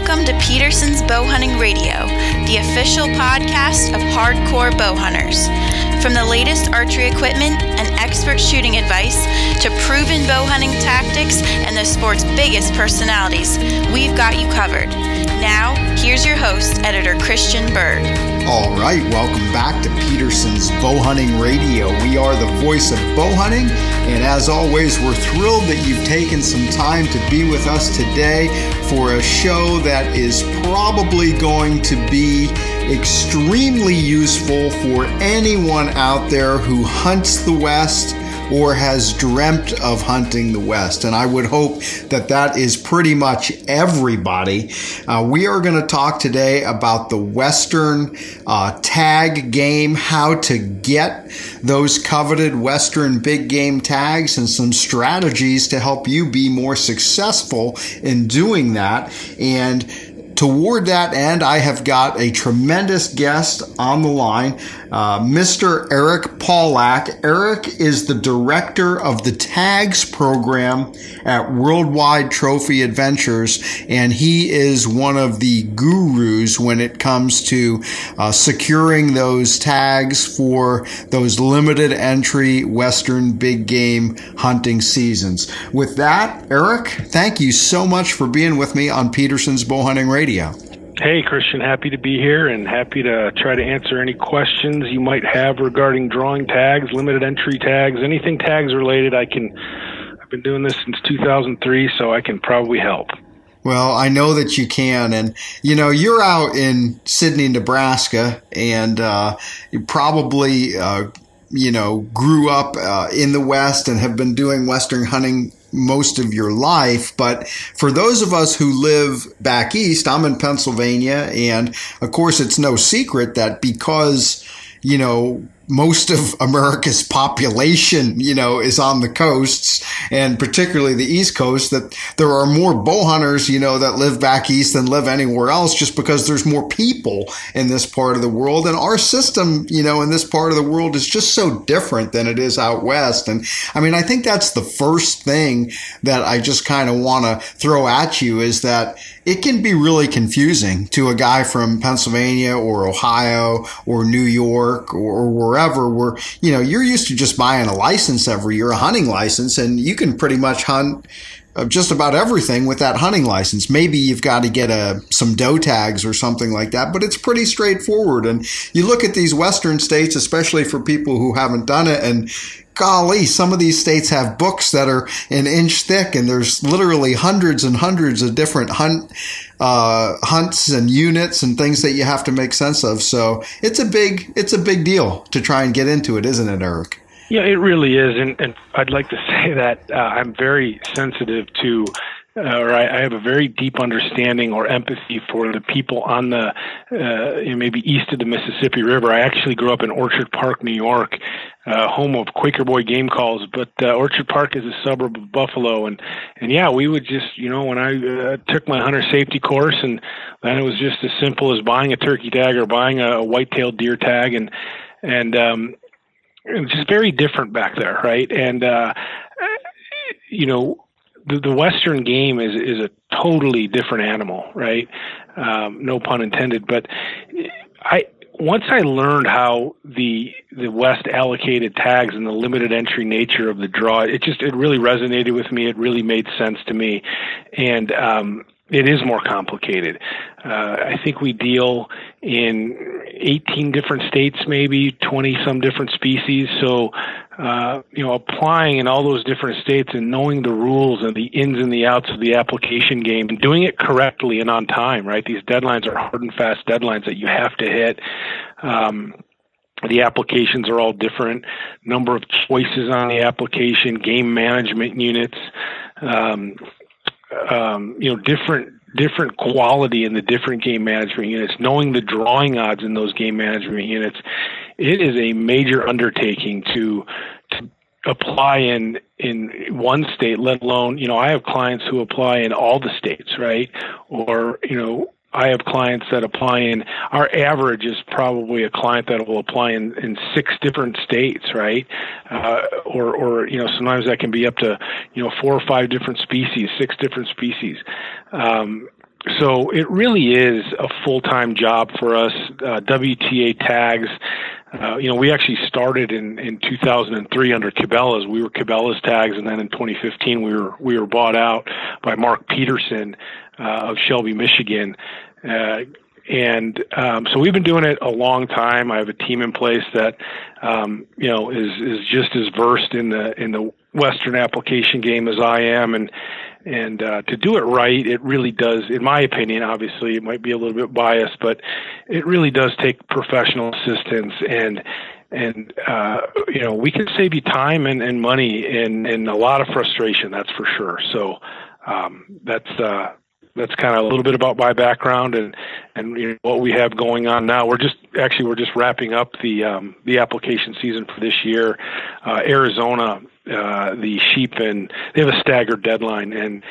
Welcome to Petersen's Bow Hunting Radio, the official podcast of hardcore bow hunters. From the latest archery equipment and expert shooting advice to proven bow hunting tactics and the sport's biggest personalities, we've got you covered. Now, here's your host, editor Christian Berg. All right, welcome back to Petersen's Bow Hunting Radio. We are the voice of bow hunting, and as always, we're thrilled that you've taken some time to be with us today for a show that is probably going to be extremely useful for anyone out there who hunts the West or has dreamt of hunting the West. And I would hope that that is pretty much everybody. Uh, we are going to talk today about the Western uh, tag game, how to get those coveted Western big game tags, and some strategies to help you be more successful in doing that. And toward that end, I have got a tremendous guest on the line, uh, Mr. Eric Paulak. Eric is the director of the Tags program at Worldwide Trophy Adventures, and he is one of the gurus when it comes to uh, securing those tags for those limited entry Western big game hunting seasons. With that, Eric, thank you so much for being with me on Petersen's Bow Hunting Radio radio. Hey, Christian, happy to be here and happy to try to answer any questions you might have regarding drawing tags, limited entry tags, anything tags related. I can. I've been doing this since 2003, so I can probably help. Well, I know that you can, and you know you're out in Sidney, Nebraska, and uh, you probably uh, you know grew up uh, in the West and have been doing Western hunting most of your life. But for those of us who live back east, I'm in Pennsylvania. And of course, it's no secret that because, you know, most of America's population, you know, is on the coasts and particularly the East Coast, that there are more bow hunters, you know, that live back east than live anywhere else just because there's more people in this part of the world. And our system, you know, in this part of the world is just so different than it is out west. And I mean, I think that's the first thing that I just kind of want to throw at you is that it can be really confusing to a guy from Pennsylvania or Ohio or New York or, wherever where, you know, you're used to just buying a license every year, a hunting license, and you can pretty much hunt just about everything with that hunting license. Maybe you've got to get a some doe tags or something like that, but it's pretty straightforward. And you look at these western states, especially for people who haven't done it, and golly, some of these states have books that are an inch thick, and there's literally hundreds and hundreds of different hunt uh, hunts and units and things that you have to make sense of. So it's a big it's a big deal to try and get into it, isn't it, Eric? Yeah, it really is, and, and I'd like to say that uh, I'm very sensitive to uh, or I, I, have a very deep understanding or empathy for the people on the uh, maybe east of the Mississippi River. I actually grew up in Orchard Park, New York, uh, home of Quaker Boy game calls. But uh, Orchard Park is a suburb of Buffalo, and and yeah, we would just you know when I uh, took my hunter safety course, and then it was just as simple as buying a turkey tag or buying a, a white-tailed deer tag, and and um, just very different back there, right? And uh, you know the, the Western game is is a totally different animal, right? Um, no pun intended. But I once I learned how the the West allocated tags and the limited entry nature of the draw, it just it really resonated with me. It really made sense to me, and um, it is more complicated. Uh, I think we deal in 18 different states, maybe 20 some different species. So, uh, you know, applying in all those different states and knowing the rules and the ins and the outs of the application game and doing it correctly and on time, right? These deadlines are hard and fast deadlines that you have to hit. Um, the applications are all different number of choices on the application game management units um, um, you know different different quality in the different game management units, knowing the drawing odds in those game management units, it is a major undertaking to to apply in in one state let alone you know i have clients who apply in all the states right? Or you know I have clients that apply in. Our average is probably a client that will apply in, in six different states, right? Uh, or, or you know, sometimes that can be up to you know four or five different species, six different species. Um, so it really is a full time job for us. Uh, WTA tags. Uh, you know, we actually started in, in 2003 under Cabela's. We were Cabela's tags, and then in 2015 we were we were bought out by Mark Peterson of Shelby, Michigan. Uh, and um, so we've been doing it a long time. I have a team in place that um, you know is is just as versed in the in the Western application game as I am, and and uh, to do it right, it really does, in my opinion. Obviously, it might be a little bit biased, but it really does take professional assistance and and uh, you know we can save you time and, and money and and a lot of frustration. That's for sure. So um, that's uh, that's kind of a little bit about my background and and you know, what we have going on now. We're just actually we're just wrapping up the um, the application season for this year. Uh, Arizona, uh, the sheep and they have a staggered deadline and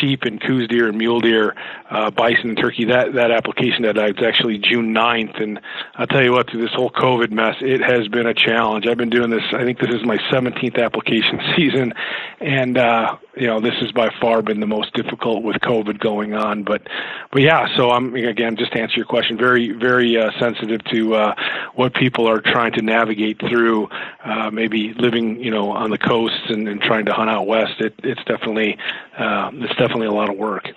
sheep and Coues deer and mule deer, uh, bison and turkey. That that application deadline is actually June 9th. And I'll tell you what, through this whole COVID mess, it has been a challenge. I've been doing this. I think this is my 17th application season, and uh, you know this has by far been the most difficult with COVID going on. But but yeah, so I'm again just to answer your question, very very uh, sensitive to uh, what people are trying to navigate through. Uh, maybe living you know on the coasts and, and trying to hunt out west. It, it's definitely uh, it's definitely a lot of work.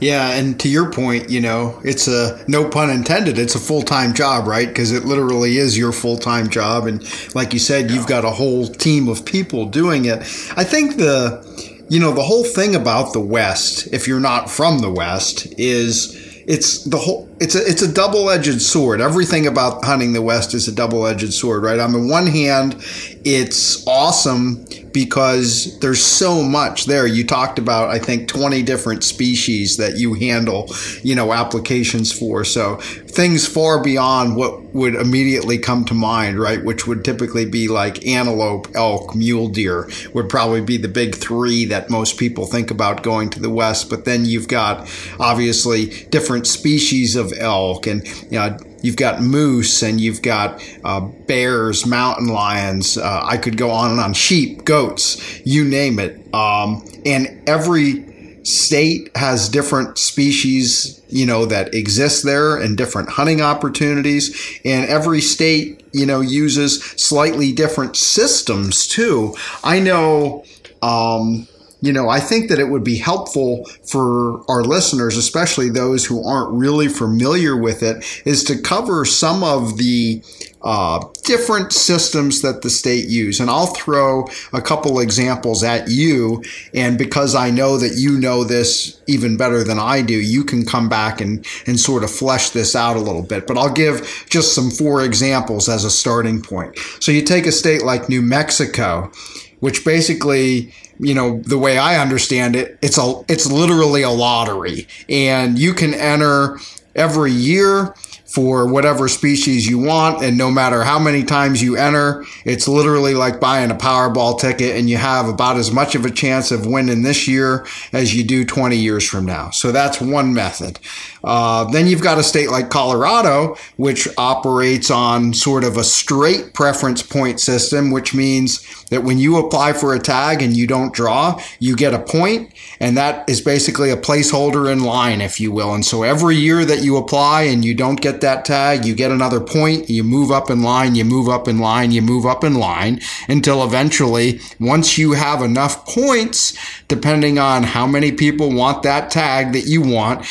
Yeah, and to your point, you know, it's a no pun intended. It's a full time job, right? Because it literally is your full time job, and like you said, you've got a whole team of people doing it. I think the, you know, the whole thing about the West, if you're not from the West, is it's the whole it's a it's a double-edged sword. Everything about hunting the west is a double-edged sword right? On the one hand it's awesome because there's so much there. You talked about i think 20 different species that you handle you know applications for. So things far beyond what would immediately come to mind right? Which would typically be like antelope elk mule deer would probably be the big three that most people think about going to the west. But then you've got obviously different species of elk and you know you've got moose and you've got uh, bears, mountain lions. Uh, I could go on and on. Sheep, goats, you name it. Um, and every state has different species, you know, that exist there and different hunting opportunities. And every state, you know, uses slightly different systems too. I know. Um, you know, I think that it would be helpful for our listeners, especially those who aren't really familiar with it, is to cover some of the uh, different systems that the state use. And I'll throw a couple examples at you. And because I know that you know this even better than I do, you can come back and, and sort of flesh this out a little bit. But I'll give just some four examples as a starting point. So you take a state like New Mexico, which basically you know the way I understand it, it's a it's literally a lottery, and you can enter every year for whatever species you want. And no matter how many times you enter, it's literally like buying a Powerball ticket and you have about as much of a chance of winning this year as you do 20 years from now. So that's one method. Uh, then you've got a state like Colorado, which operates on sort of a straight preference point system, which means that when you apply for a tag and you don't draw, you get a point, and that is basically a placeholder in line, if you will. And so every year that you apply and you don't get that tag, you get another point, you move up in line, you move up in line, you move up in line until eventually, once you have enough points, depending on how many people want that tag that you want,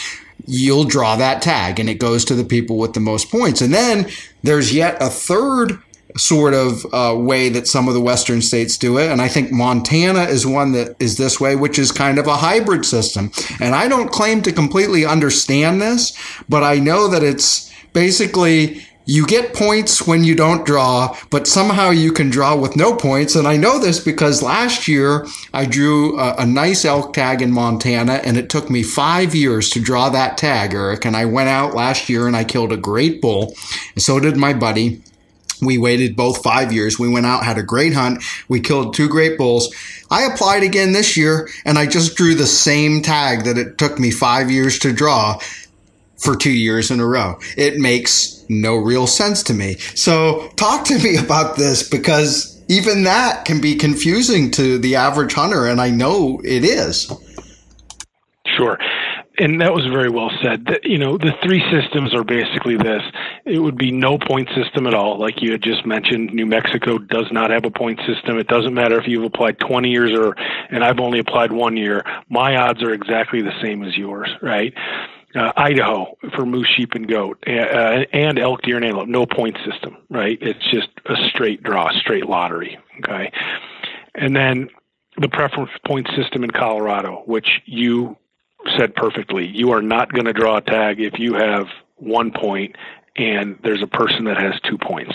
you'll draw that tag and it goes to the people with the most points. And then there's yet a third sort of uh, way that some of the western states do it and i think montana is one that is this way which is kind of a hybrid system and i don't claim to completely understand this but i know that it's basically you get points when you don't draw, but somehow you can draw with no points. And I know this because last year I drew a, a, nice elk tag in Montana, and it took me five years to draw that tag, Eric. And I went out last year and I killed a great bull. And so did my buddy. We waited both five years. We went out, had a great hunt. We killed two great bulls. I applied again this year and I just drew the same tag that it took me five years to draw for two years in a row. It makes no real sense to me. So talk to me about this because even that can be confusing to the average hunter, and I know it is. Sure. and that was very well said. You know, the three systems are basically this. It would be no point system at all, like you had just mentioned. New Mexico does not have a point system. It doesn't matter if you've applied 20 years or, and I've only applied one year. My odds are exactly the same as yours, right? Uh, Idaho for moose, sheep, and goat, uh, and elk, deer, and antelope. No point system, right? It's just a straight draw, straight lottery. Okay, and then the preference point system in Colorado, which you said perfectly. You are not going to draw a tag if you have one point and there's a person that has two points.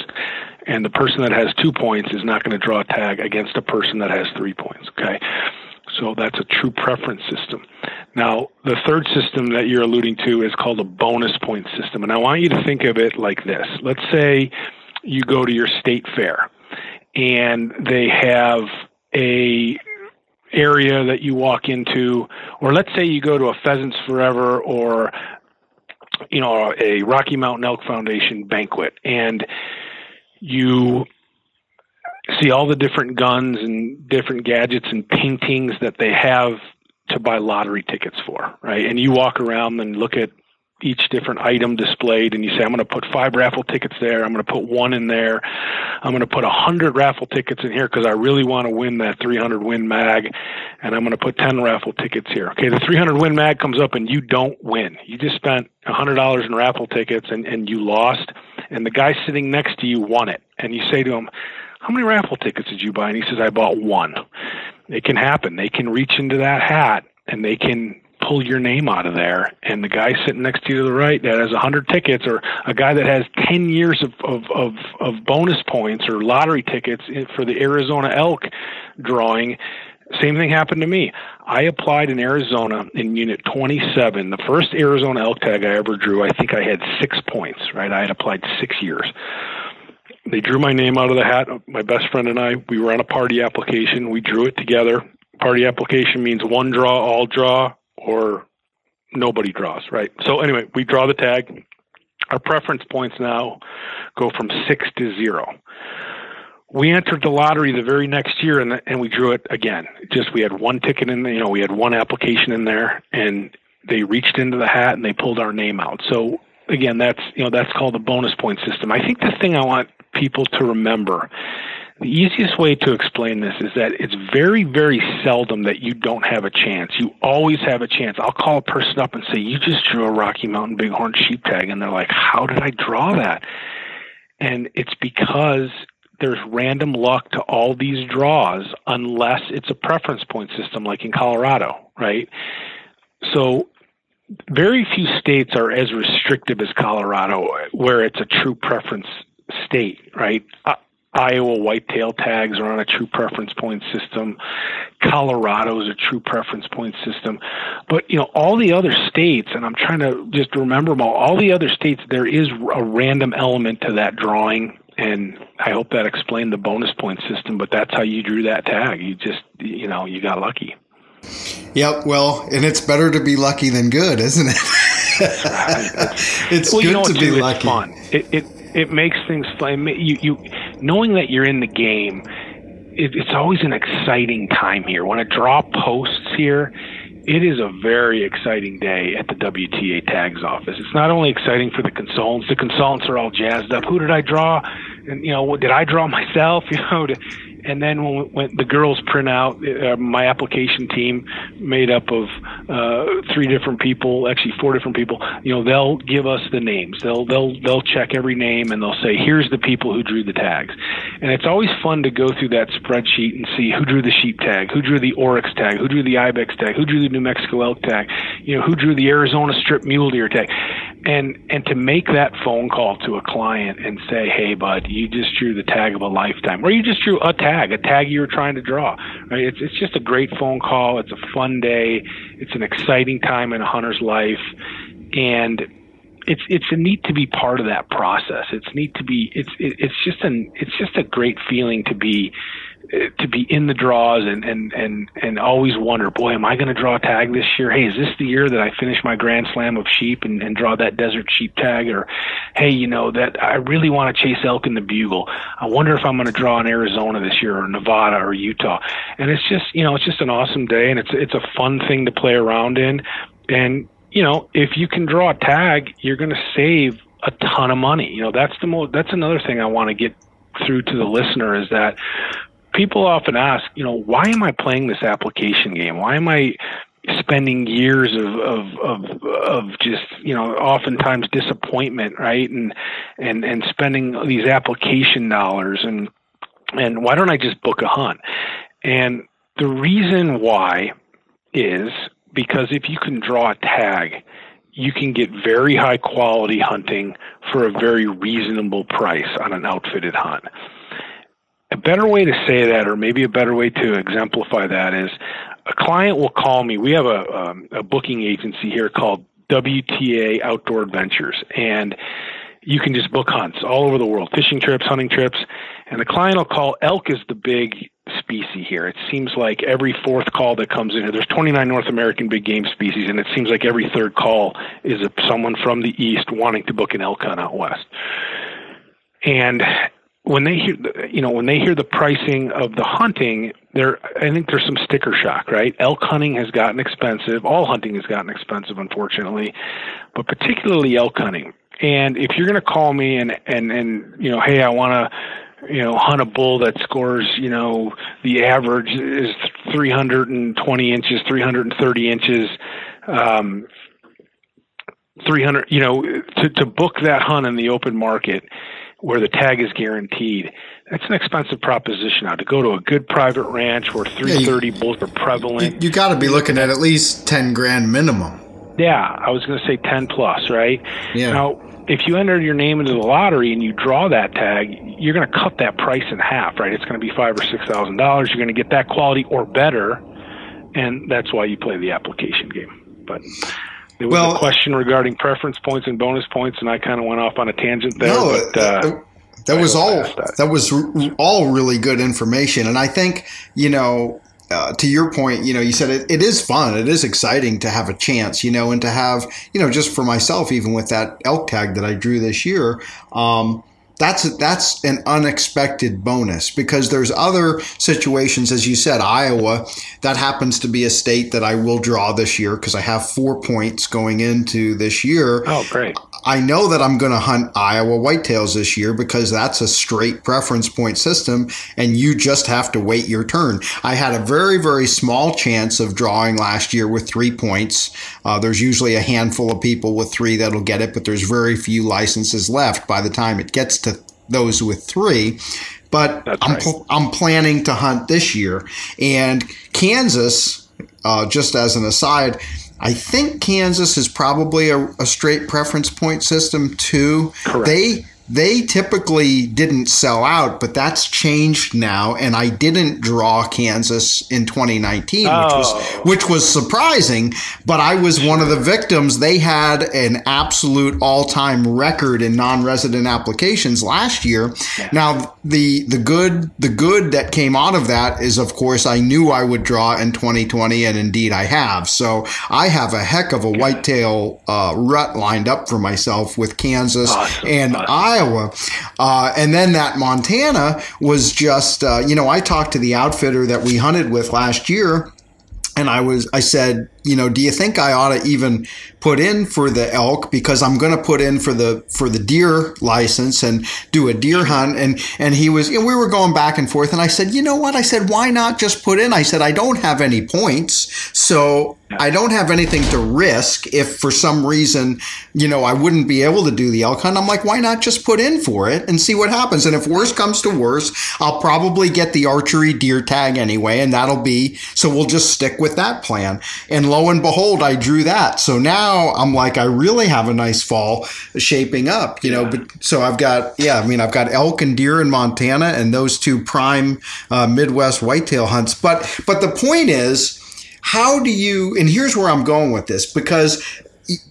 And the person that has two points is not going to draw a tag against a person that has three points. Okay. So that's a true preference system. Now, the third system that you're alluding to is called a bonus point system. And I want you to think of it like this. Let's say you go to your state fair and they have a area that you walk into, or let's say you go to a Pheasants Forever or you know a Rocky Mountain Elk Foundation banquet, and you see all the different guns and different gadgets and paintings that they have to buy lottery tickets for, right? And you walk around and look at each different item displayed and you say i'm going to put five raffle tickets there. I'm going to put one in there. I'm going to put a hundred raffle tickets in here because i really want to win that 300 win mag and i'm going to put 10 raffle tickets here. Okay the 300 win mag comes up and you don't win. You just spent a hundred dollars in raffle tickets and, and you lost and the guy sitting next to you won it. And you say to him how many raffle tickets did you buy and he says i bought one it can happen they can reach into that hat and they can pull your name out of there and the guy sitting next to you to the right that has 100 tickets or a guy that has 10 years of, of, of, of bonus points or lottery tickets for the Arizona elk drawing same thing happened to me. I applied in Arizona in Unit 27. The first Arizona elk tag I ever drew, I think I had six points, right? I had applied six years. They drew my name out of the hat. My best friend and I, we were on a party application. We drew it together. Party application means one draw, all draw, or nobody draws, right? So anyway, we draw the tag. Our preference points now go from six to zero. We entered the lottery the very next year, and and we drew it again. Just we had one ticket in, there, you know, we had one application in there, and they reached into the hat and they pulled our name out. So again, that's you know that's called the bonus point system. I think the thing I want people to remember the easiest way to explain this is that it's very, very seldom that you don't have a chance. You always have a chance. I'll call a person up and say, You just drew a Rocky Mountain Bighorn sheep tag. And they're like, How did I draw that? And it's because there's random luck to all these draws unless it's a preference point system like in Colorado, right? So very few states are as restrictive as Colorado where it's a true preference state, right? Uh, Iowa whitetail tags are on a true preference point system. Colorado is a true preference point system. But, you know, all the other states, and I'm trying to just remember them all, all the other states, there is a random element to that drawing. And I hope that explained the bonus point system, but that's how you drew that tag. You just, you know, you got lucky. Yep. Well, and it's better to be lucky than good, isn't it? it's well, good you know to be too, lucky. It's fun. It, it, it makes things fun. You, you knowing that you're in the game. It, it's always an exciting time here. When a draw posts here, it is a very exciting day at the WTA tags office. It's not only exciting for the consultants. The consultants are all jazzed up. Who did I draw? And you know, did I draw myself? You know, to, and then when, when the girls print out, uh, my application team made up of uh, three different people, actually four different people. You know, they'll give us the names. They'll they'll they'll check every name and they'll say, here's the people who drew the tags. And it's always fun to go through that spreadsheet and see who drew the sheep tag, who drew the oryx tag, who drew the ibex tag, who drew the New Mexico elk tag, you know, who drew the Arizona strip mule deer tag, and and to make that phone call to a client and say, hey, bud, you just drew the tag of a lifetime, or you just drew a tag a tag you were trying to draw. Right? It's it's just a great phone call. It's a fun day. It's an exciting time in a hunter's life, and it's it's neat to be part of that process. It's neat to be. It's it, it's just an it's just a great feeling to be to be in the draws and and and and always wonder, boy, am I going to draw a tag this year? Hey, is this the year that I finish my Grand Slam of sheep and, and draw that desert sheep tag? Or, hey, you know that I really want to chase elk in the bugle. I wonder if I'm going to draw in Arizona this year or Nevada or Utah. And it's just you know it's just an awesome day and it's it's a fun thing to play around in. And you know, if you can draw a tag, you're going to save a ton of money. You know, that's the most. That's another thing I want to get through to the listener is that people often ask, you know, why am I playing this application game? Why am I spending years of, of of of just you know oftentimes disappointment right and and and spending these application dollars and and why don't I just book a hunt and the reason why is because if you can draw a tag you can get very high quality hunting for a very reasonable price on an outfitted hunt. A better way to say that, or maybe a better way to exemplify that, is a client will call me. We have a, um, a booking agency here called WTA Outdoor Adventures, and you can just book hunts all over the world, fishing trips, hunting trips, and the client will call. Elk is the big species here. It seems like every fourth call that comes in here, there's 29 North American big game species, and it seems like every third call is a, someone from the east wanting to book an elk hunt out west. And when they hear, you know, when they hear the pricing of the hunting, there, I think there's some sticker shock, right? Elk hunting has gotten expensive. All hunting has gotten expensive, unfortunately, but particularly elk hunting. And if you're going to call me and and and you know, hey, I want to you know, hunt a bull that scores, you know, the average is 320 inches, 330 inches, um, 300, you know, to, to book that hunt in the open market where the tag is guaranteed, that's an expensive proposition now to go to a good private ranch where 330 yeah, you, bulls are prevalent. You, you got to be looking at at least 10 grand minimum. Yeah, I was going to say 10 plus, right? Yeah. Now, if you enter your name into the lottery and you draw that tag, you're going to cut that price in half, right? It's going to be five or six thousand dollars. You're going to get that quality or better, and that's why you play the application game. But there was well, a question regarding preference points and bonus points, and I kind of went off on a tangent there. No, but, uh, that was all that. that was all really good information, and I think you know uh, to your point, you know, you said it, it is fun. It is exciting to have a chance, you know, and to have, you know, just for myself, even with that elk tag that I drew this year, um, that's that's an unexpected bonus because there's other situations as you said Iowa that happens to be a state that I will draw this year because I have 4 points going into this year. Oh great. I know that I'm going to hunt Iowa whitetails this year because that's a straight preference point system and you just have to wait your turn. I had a very, very small chance of drawing last year with three points. Uh, there's usually a handful of people with three that'll get it, but there's very few licenses left by the time it gets to those with three. But I'm, right. pl- I'm planning to hunt this year. And Kansas, uh, just as an aside, I think Kansas is probably a, a straight preference point system too. Correct. They they typically didn't sell out, but that's changed now. And I didn't draw Kansas in 2019, oh. which was oh. which was surprising. But I was one of the victims. They had an absolute all-time record in non-resident applications last year. Now the the good the good that came out of that is, of course, I knew I would draw in 2020, and indeed I have. So I have a heck of a whitetail uh, rut lined up for myself with Kansas, awesome. and awesome. I Iowa. Uh, and then that Montana was just, uh, you know, I talked to the outfitter that we hunted with last year. And I was, I said, you know, do you think I ought to even put in for the elk because I'm going to put in for the for the deer license and do a deer hunt and and he was and we were going back and forth and I said, "You know what?" I said, "Why not just put in?" I said, "I don't have any points, so I don't have anything to risk if for some reason, you know, I wouldn't be able to do the elk hunt. I'm like, why not just put in for it and see what happens? And if worse comes to worse, I'll probably get the archery deer tag anyway, and that'll be so we'll just stick with that plan. And lo and behold, I drew that. So now I'm like, I really have a nice fall shaping up, you know. Yeah. But so I've got, yeah, I mean, I've got elk and deer in Montana, and those two prime uh, Midwest whitetail hunts. But but the point is, how do you? And here's where I'm going with this because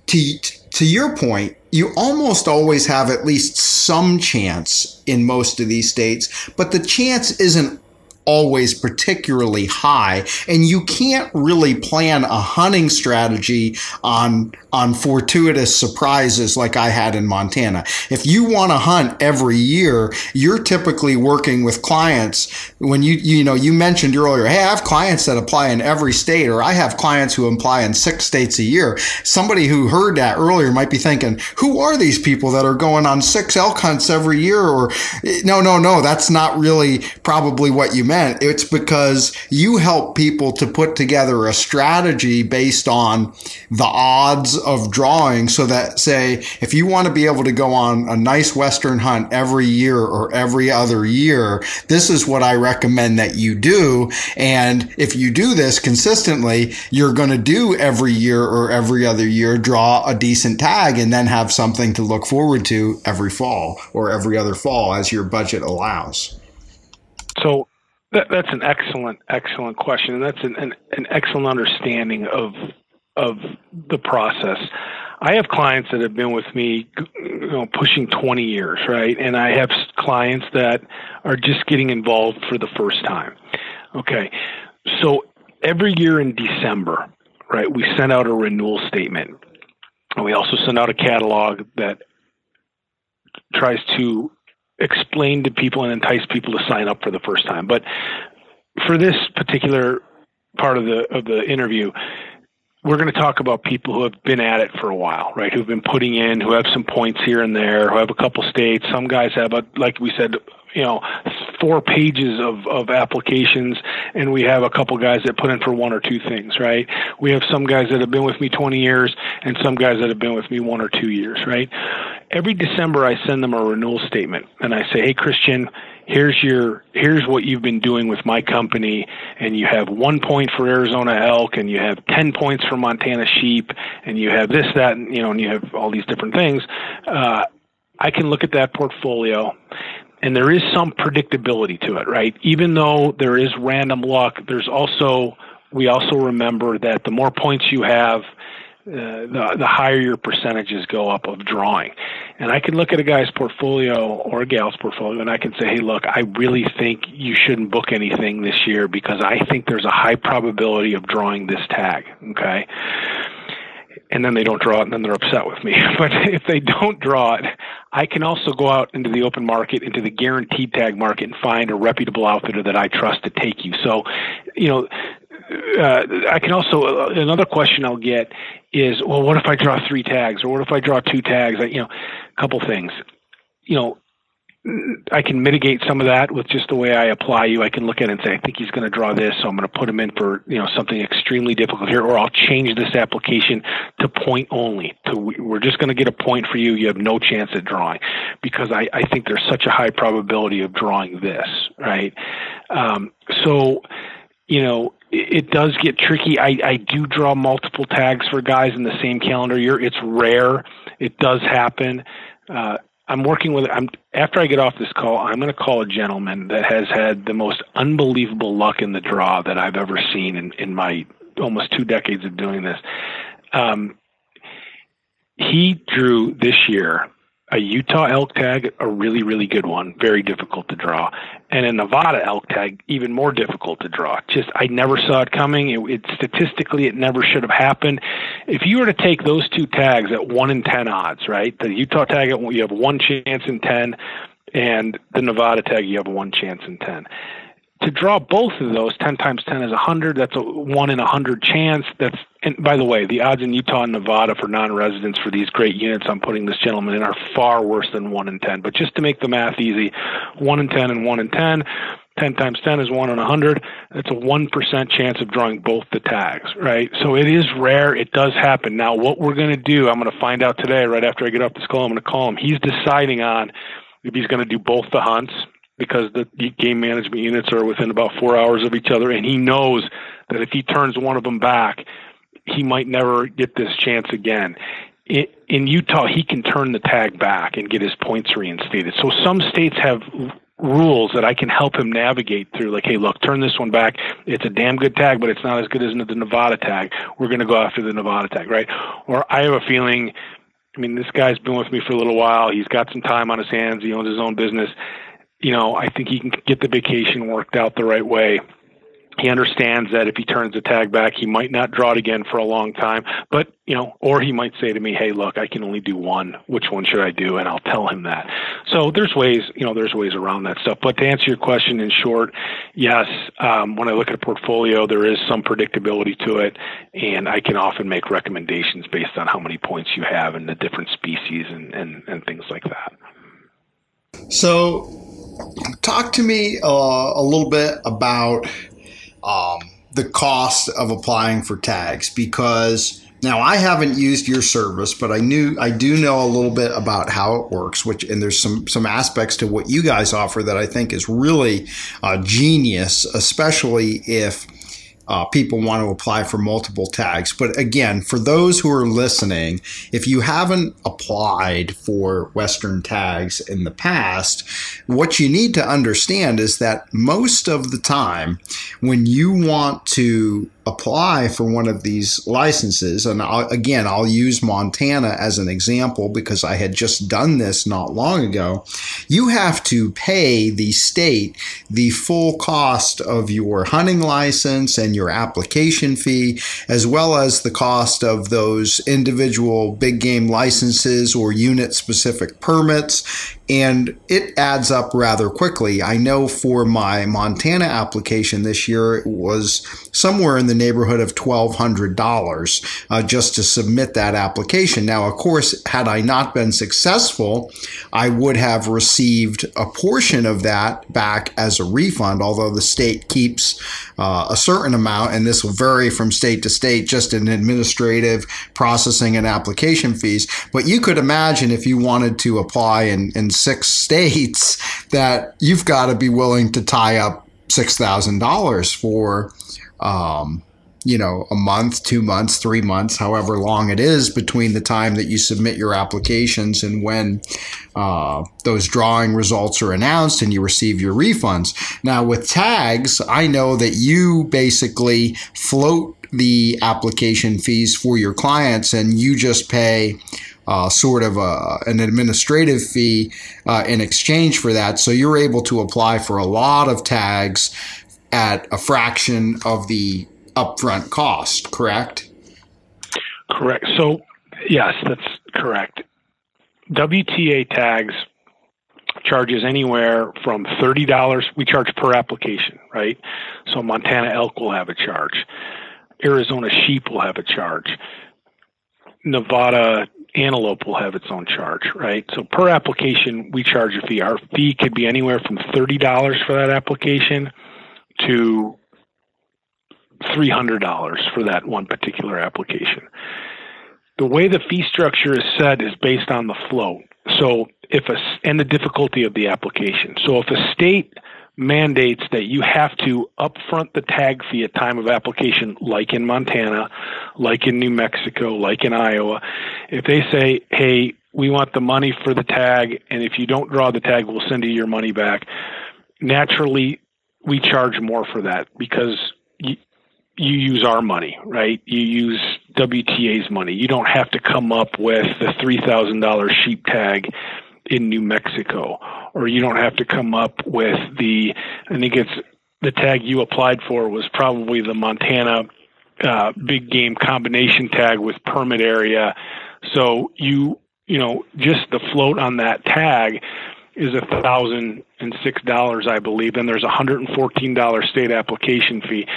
to to your point, you almost always have at least some chance in most of these states, but the chance isn't always particularly high. And you can't really plan a hunting strategy on, on fortuitous surprises like I had in Montana. If you want to hunt every year, you're typically working with clients when you, you know, you mentioned earlier, hey, I have clients that apply in every state, or I have clients who apply in six states a year. Somebody who heard that earlier might be thinking, who are these people that are going on six elk hunts every year? Or no, no, no, that's not really probably what you meant. It's because you help people to put together a strategy based on the odds of drawing so that say, if you want to be able to go on a nice Western hunt every year or every other year, this is what I recommend that you do. And if you do this consistently, you're going to do every year or every other year, draw a decent tag and then have something to look forward to every fall or every other fall as your budget allows. So that, that's an excellent, excellent question, and that's an, an, an excellent understanding of of the process. I have clients that have been with me, you know, pushing 20 years, right? And I have clients that are just getting involved for the first time. Okay. So every year in December, right, we send out a renewal statement. And we also send out a catalog that tries to explain to people and entice people to sign up for the first time. But for this particular part of the of the interview, we're going to talk about people who have been at it for a while, right? Who've been putting in, who have some points here and there, who have a couple states. Some guys have, a, like we said, you know, four pages of, of applications, and we have a couple guys that put in for one or two things, right? We have some guys that have been with me 20 years, and some guys that have been with me one or two years, right? Every December, I send them a renewal statement, and I say, hey, Christian, here's your here's what you've been doing with my company and you have one point for arizona elk and you have 10 points for montana sheep and you have this that and you know and you have all these different things uh, i can look at that portfolio and there is some predictability to it, right? Even though there is random luck, there's also we also remember that the more points you have, uh, the, the higher your percentages go up of drawing. And I can look at a guy's portfolio or a gal's portfolio and I can say, hey, look, I really think you shouldn't book anything this year because I think there's a high probability of drawing this tag. Okay and then they don't draw it and then they're upset with me. But if they don't draw it, I can also go out into the open market, into the guaranteed tag market and find a reputable outfitter that I trust to take you. So, you know, uh, I can also, uh, another question I'll get is, well, what if I draw three tags or what if I draw two tags? I, you know, a couple things. You know, I can mitigate some of that with just the way I apply you. I can look at it and say, I think he's going to draw this, so I'm going to put him in for you know something extremely difficult here, or I'll change this application to point only. To we're just going to get a point for you. You have no chance at drawing because I, I think there's such a high probability of drawing this, right? Um, so, you know, it, does get tricky. I, I do draw multiple tags for guys in the same calendar year. It's rare. It does happen. Uh, I'm working with. I'm after I get off this call, I'm going to call a gentleman that has had the most unbelievable luck in the draw that I've ever seen in in my almost two decades of doing this. Um, he drew this year a Utah elk tag, a really, really good one, very difficult to draw, and a Nevada elk tag, even more difficult to draw. Just I never saw it coming. It, it statistically, it never should have happened. If you were to take those two tags at one in ten odds, right? The Utah tag, you have one chance in ten, and the Nevada tag, you have one chance in ten to draw both of those, 10 times 10 is 100. That's a 1 in a 100 chance. That's and by the way, the odds in Utah and Nevada for non-residents for these great units I'm putting this gentleman in are far worse than 1 in 10. But just to make the math easy, 1 in 10 and 1 in 10, 10 times 10 is 1 in 100. That's a 1% chance of drawing both the tags, right? So it is rare. It does happen. Now, what we're going to do, I'm going to find out today, right after I get off this call, I'm going to call him. He's deciding on if he's going to do both the hunts because the game management units are within about four hours of each other, and he knows that if he turns one of them back, he might never get this chance again. In Utah, he can turn the tag back and get his points reinstated. So some states have rules that I can help him navigate through. Like, hey, look, turn this one back. It's a damn good tag, but it's not as good as the Nevada tag. We're going to go after the Nevada tag, right? Or I have a feeling. I mean, this guy's been with me for a little while. He's got some time on his hands. He owns his own business you know, I think he can get the vacation worked out the right way. He understands that if he turns the tag back, he might not draw it again for a long time. But, you know, or he might say to me, hey, look, I can only do one. Which one should I do? And I'll tell him that. So there's ways, you know, there's ways around that stuff. But to answer your question in short, yes, um, when I look at a portfolio, there is some predictability to it. And I can often make recommendations based on how many points you have and the different species and, and, and things like that. So, talk to me uh, a little bit about um, the cost of applying for tags because now I haven't used your service, but I knew I do know a little bit about how it works. Which and there's some some aspects to what you guys offer that I think is really uh, genius, especially if uh, people want to apply for multiple tags. But again, for those who are listening, if you haven't applied for Western tags in the past, what you need to understand is that most of the time, when you want to apply for one of these licenses, and I'll, again, I'll use Montana as an example because I had just done this not long ago. You have to pay the state the full cost of your hunting license and your application fee, as well as the cost of those individual big game licenses or unit specific permits and it adds up rather quickly. I know for my Montana application this year, it was somewhere in the neighborhood of $1,200 uh, just to submit that application. Now, of course, had I not been successful, I would have received a portion of that back as a refund, although the state keeps uh, a certain amount, and this will vary from state to state, just in administrative processing and application fees. But you could imagine if you wanted to apply in, in six states that you've got to be willing to tie up six thousand dollars for um, you know, a month, two months, three months, however long it is between the time that you submit your applications and when uh, those drawing results are announced and you receive your refunds. Now, with tags, I know that you basically float the application fees for your clients and you just pay uh, sort of a, an administrative fee uh, in exchange for that. So you're able to apply for a lot of tags at a fraction of the upfront cost, correct? Correct. So, yes, that's correct. WTA tags charges anywhere from $30. We charge per application, right? So, Montana elk will have a charge, Arizona sheep will have a charge, Nevada antelope will have its own charge, right? So per application, we charge a fee. Our fee could be anywhere from thirty dollars for that application to three hundred dollars for that one particular application. The way the fee structure is set is based on the flow. So if a and the difficulty of the application. So if a state mandates that you have to upfront the tag fee at time of application, like in Montana, like in New Mexico, like in Iowa. If they say, hey, we want the money for the tag, and if you don't draw the tag, we'll send you your money back. Naturally, we charge more for that because you, you use our money, right? You use WTA's money. You don't have to come up with the $3,000 sheep tag in New Mexico, or you don't have to come up with the, I think it's the tag you applied for was probably the Montana uh, big game combination tag with permit area. So you, you know, just the float on that tag is a thousand and six dollars, I believe. Then there's a hundred and fourteen dollar state application fee.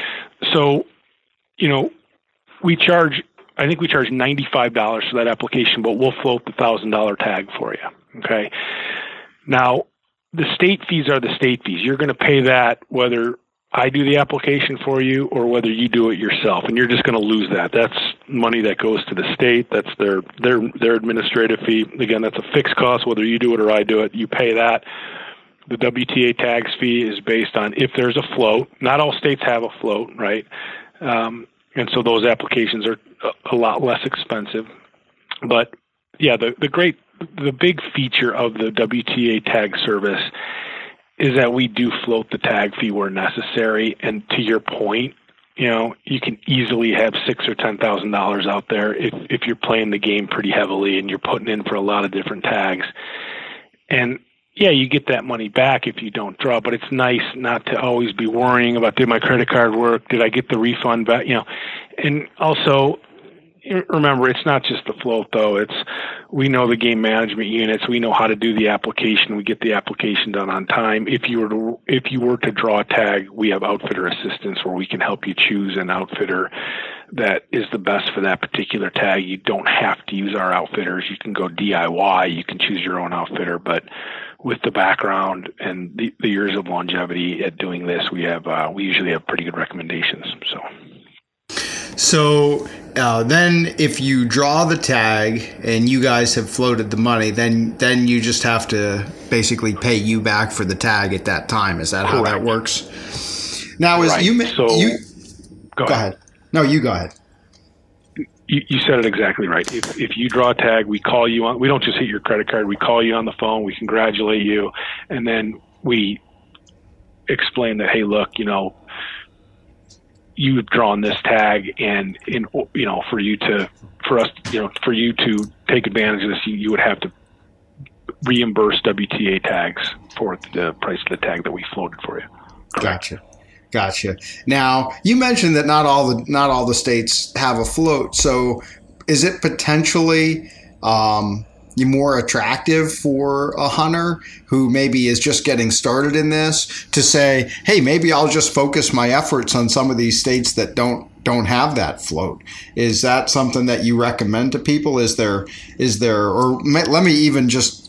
So, you know, we charge. I think we charge ninety five dollars for that application, but we'll float the thousand dollar tag for you. Okay. Now, the state fees are the state fees. You're going to pay that whether I do the application for you or whether you do it yourself, and you're just going to lose that. That's money that goes to the state. That's their their their administrative fee. Again, that's a fixed cost. Whether you do it or I do it, you pay that. The WTA tags fee is based on if there's a float. Not all states have a float, right? Um, and so those applications are a lot less expensive. But yeah, the the great the big feature of the WTA tag service is that we do float the tag fee where necessary. And to your point, you know, you can easily have six or ten thousand dollars out there if if you're playing the game pretty heavily and you're putting in for a lot of different tags. And yeah, you get that money back if you don't draw, but it's nice not to always be worrying about did my credit card work? Did I get the refund back? You know, and also remember it's not just the float though. It's we know the game management units. We know how to do the application. We get the application done on time. If you were to if you were to draw a tag we have outfitter assistance where we can help you choose an outfitter that is the best for that particular tag. You don't have to use our outfitters. You can go diy you can choose your own outfitter. But with the background and the, the years of longevity at doing this we have uh, we usually have pretty good recommendations so so uh, then, if you draw the tag and you guys have floated the money, then then you just have to basically pay you back for the tag at that time. Is that Correct. how that works? Now, is right. you so, you go, go ahead. ahead. No, you go ahead. You, you, said it exactly right. If, if you draw a tag, we call you on. We don't just hit your credit card. We call you on the phone. We congratulate you, and then we explain that. Hey, look, you know, you've drawn this tag and in you know for you to for us you know for you to take advantage of this you, you would have to reimburse WTA tags for the price of the tag that we floated for you. Correct. Gotcha. Gotcha. Now you mentioned that not all the not all the states have a float. So is it potentially um, more attractive for a hunter who maybe is just getting started in this to say, hey, maybe I'll just focus my efforts on some of these states that don't don't have that float. Is that something that you recommend to people? Is there is there or let me even just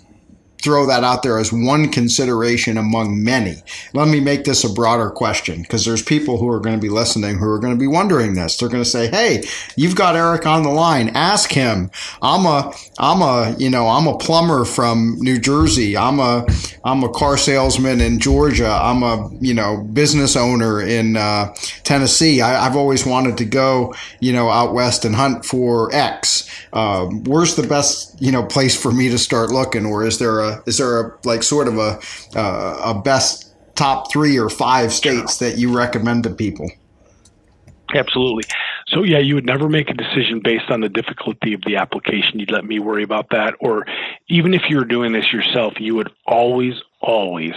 throw that out there as one consideration among many. Let me make this a broader question because there's people who are going to be listening who are going to be wondering this. They're going to say, "Hey, you've got Eric on the line. Ask him. I'm a I'm a, you know, I'm a plumber from New Jersey. I'm a I'm a car salesman in Georgia. I'm a, you know, business owner in uh, Tennessee. I, have always wanted to go, you know, out west and hunt for X. Uh, where's the best, you know, place for me to start looking or is there is there a like sort of a uh, a best top three or five states that you recommend to people? Absolutely. So yeah, you would never make a decision based on the difficulty of the application. You'd let me worry about that. Or even if you're doing this yourself, you would always, always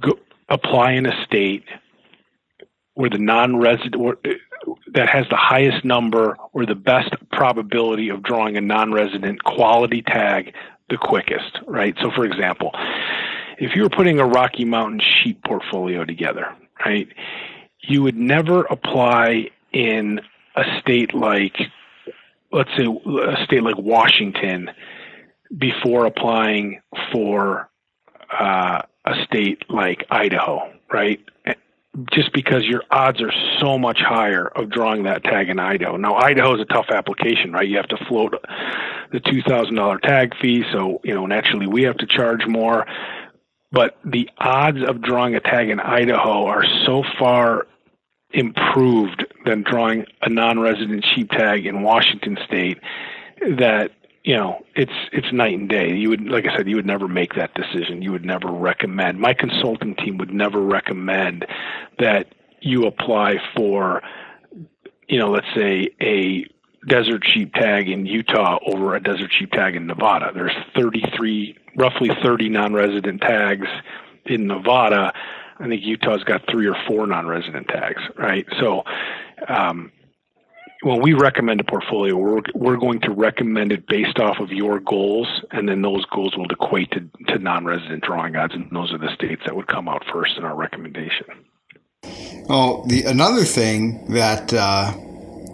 go apply in a state where the non-resident that has the highest number or the best probability of drawing a non-resident quality tag the quickest, right? So, for example, if you were putting a Rocky Mountain sheep portfolio together, right, you would never apply in a state like, let's say, a state like Washington before applying for uh, a state like Idaho, right? Just because your odds are so much higher of drawing that tag in Idaho. Now, Idaho is a tough application, right? You have to float the $2,000 tag fee, so, you know, naturally we have to charge more. But the odds of drawing a tag in Idaho are so far improved than drawing a non resident sheep tag in Washington state that you know, it's it's night and day. You would, like I said, you would never make that decision. You would never recommend. My consulting team would never recommend that you apply for, you know, let's say a desert sheep tag in Utah over a desert sheep tag in Nevada. There's 33, roughly 30 non-resident tags in Nevada. I think Utah's got three or four non-resident tags, right? So, um, when we recommend a portfolio, we're, we're going to recommend it based off of your goals, and then those goals will equate to, to non resident drawing odds, and those are the states that would come out first in our recommendation. Well, the another thing that uh,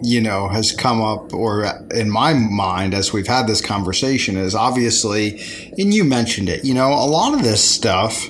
you know has come up, or in my mind, as we've had this conversation, is obviously, and you mentioned it. You know, a lot of this stuff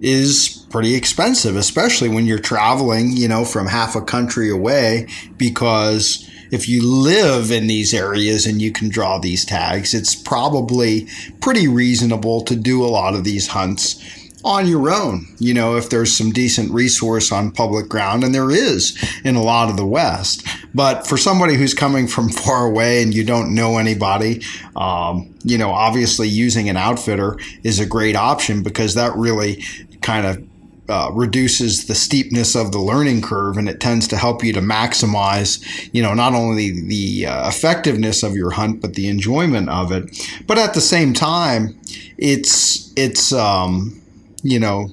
is pretty expensive, especially when you're traveling, you know, from half a country away. Because if you live in these areas and you can draw these tags, it's probably pretty reasonable to do a lot of these hunts on your own. You know, if there's some decent resource on public ground, and there is in a lot of the West. But for somebody who's coming from far away and you don't know anybody, um, you know, obviously using an outfitter is a great option because that really kind of uh, reduces the steepness of the learning curve and it tends to help you to maximize you know not only the uh, effectiveness of your hunt but the enjoyment of it. But at the same time it's it's um, you know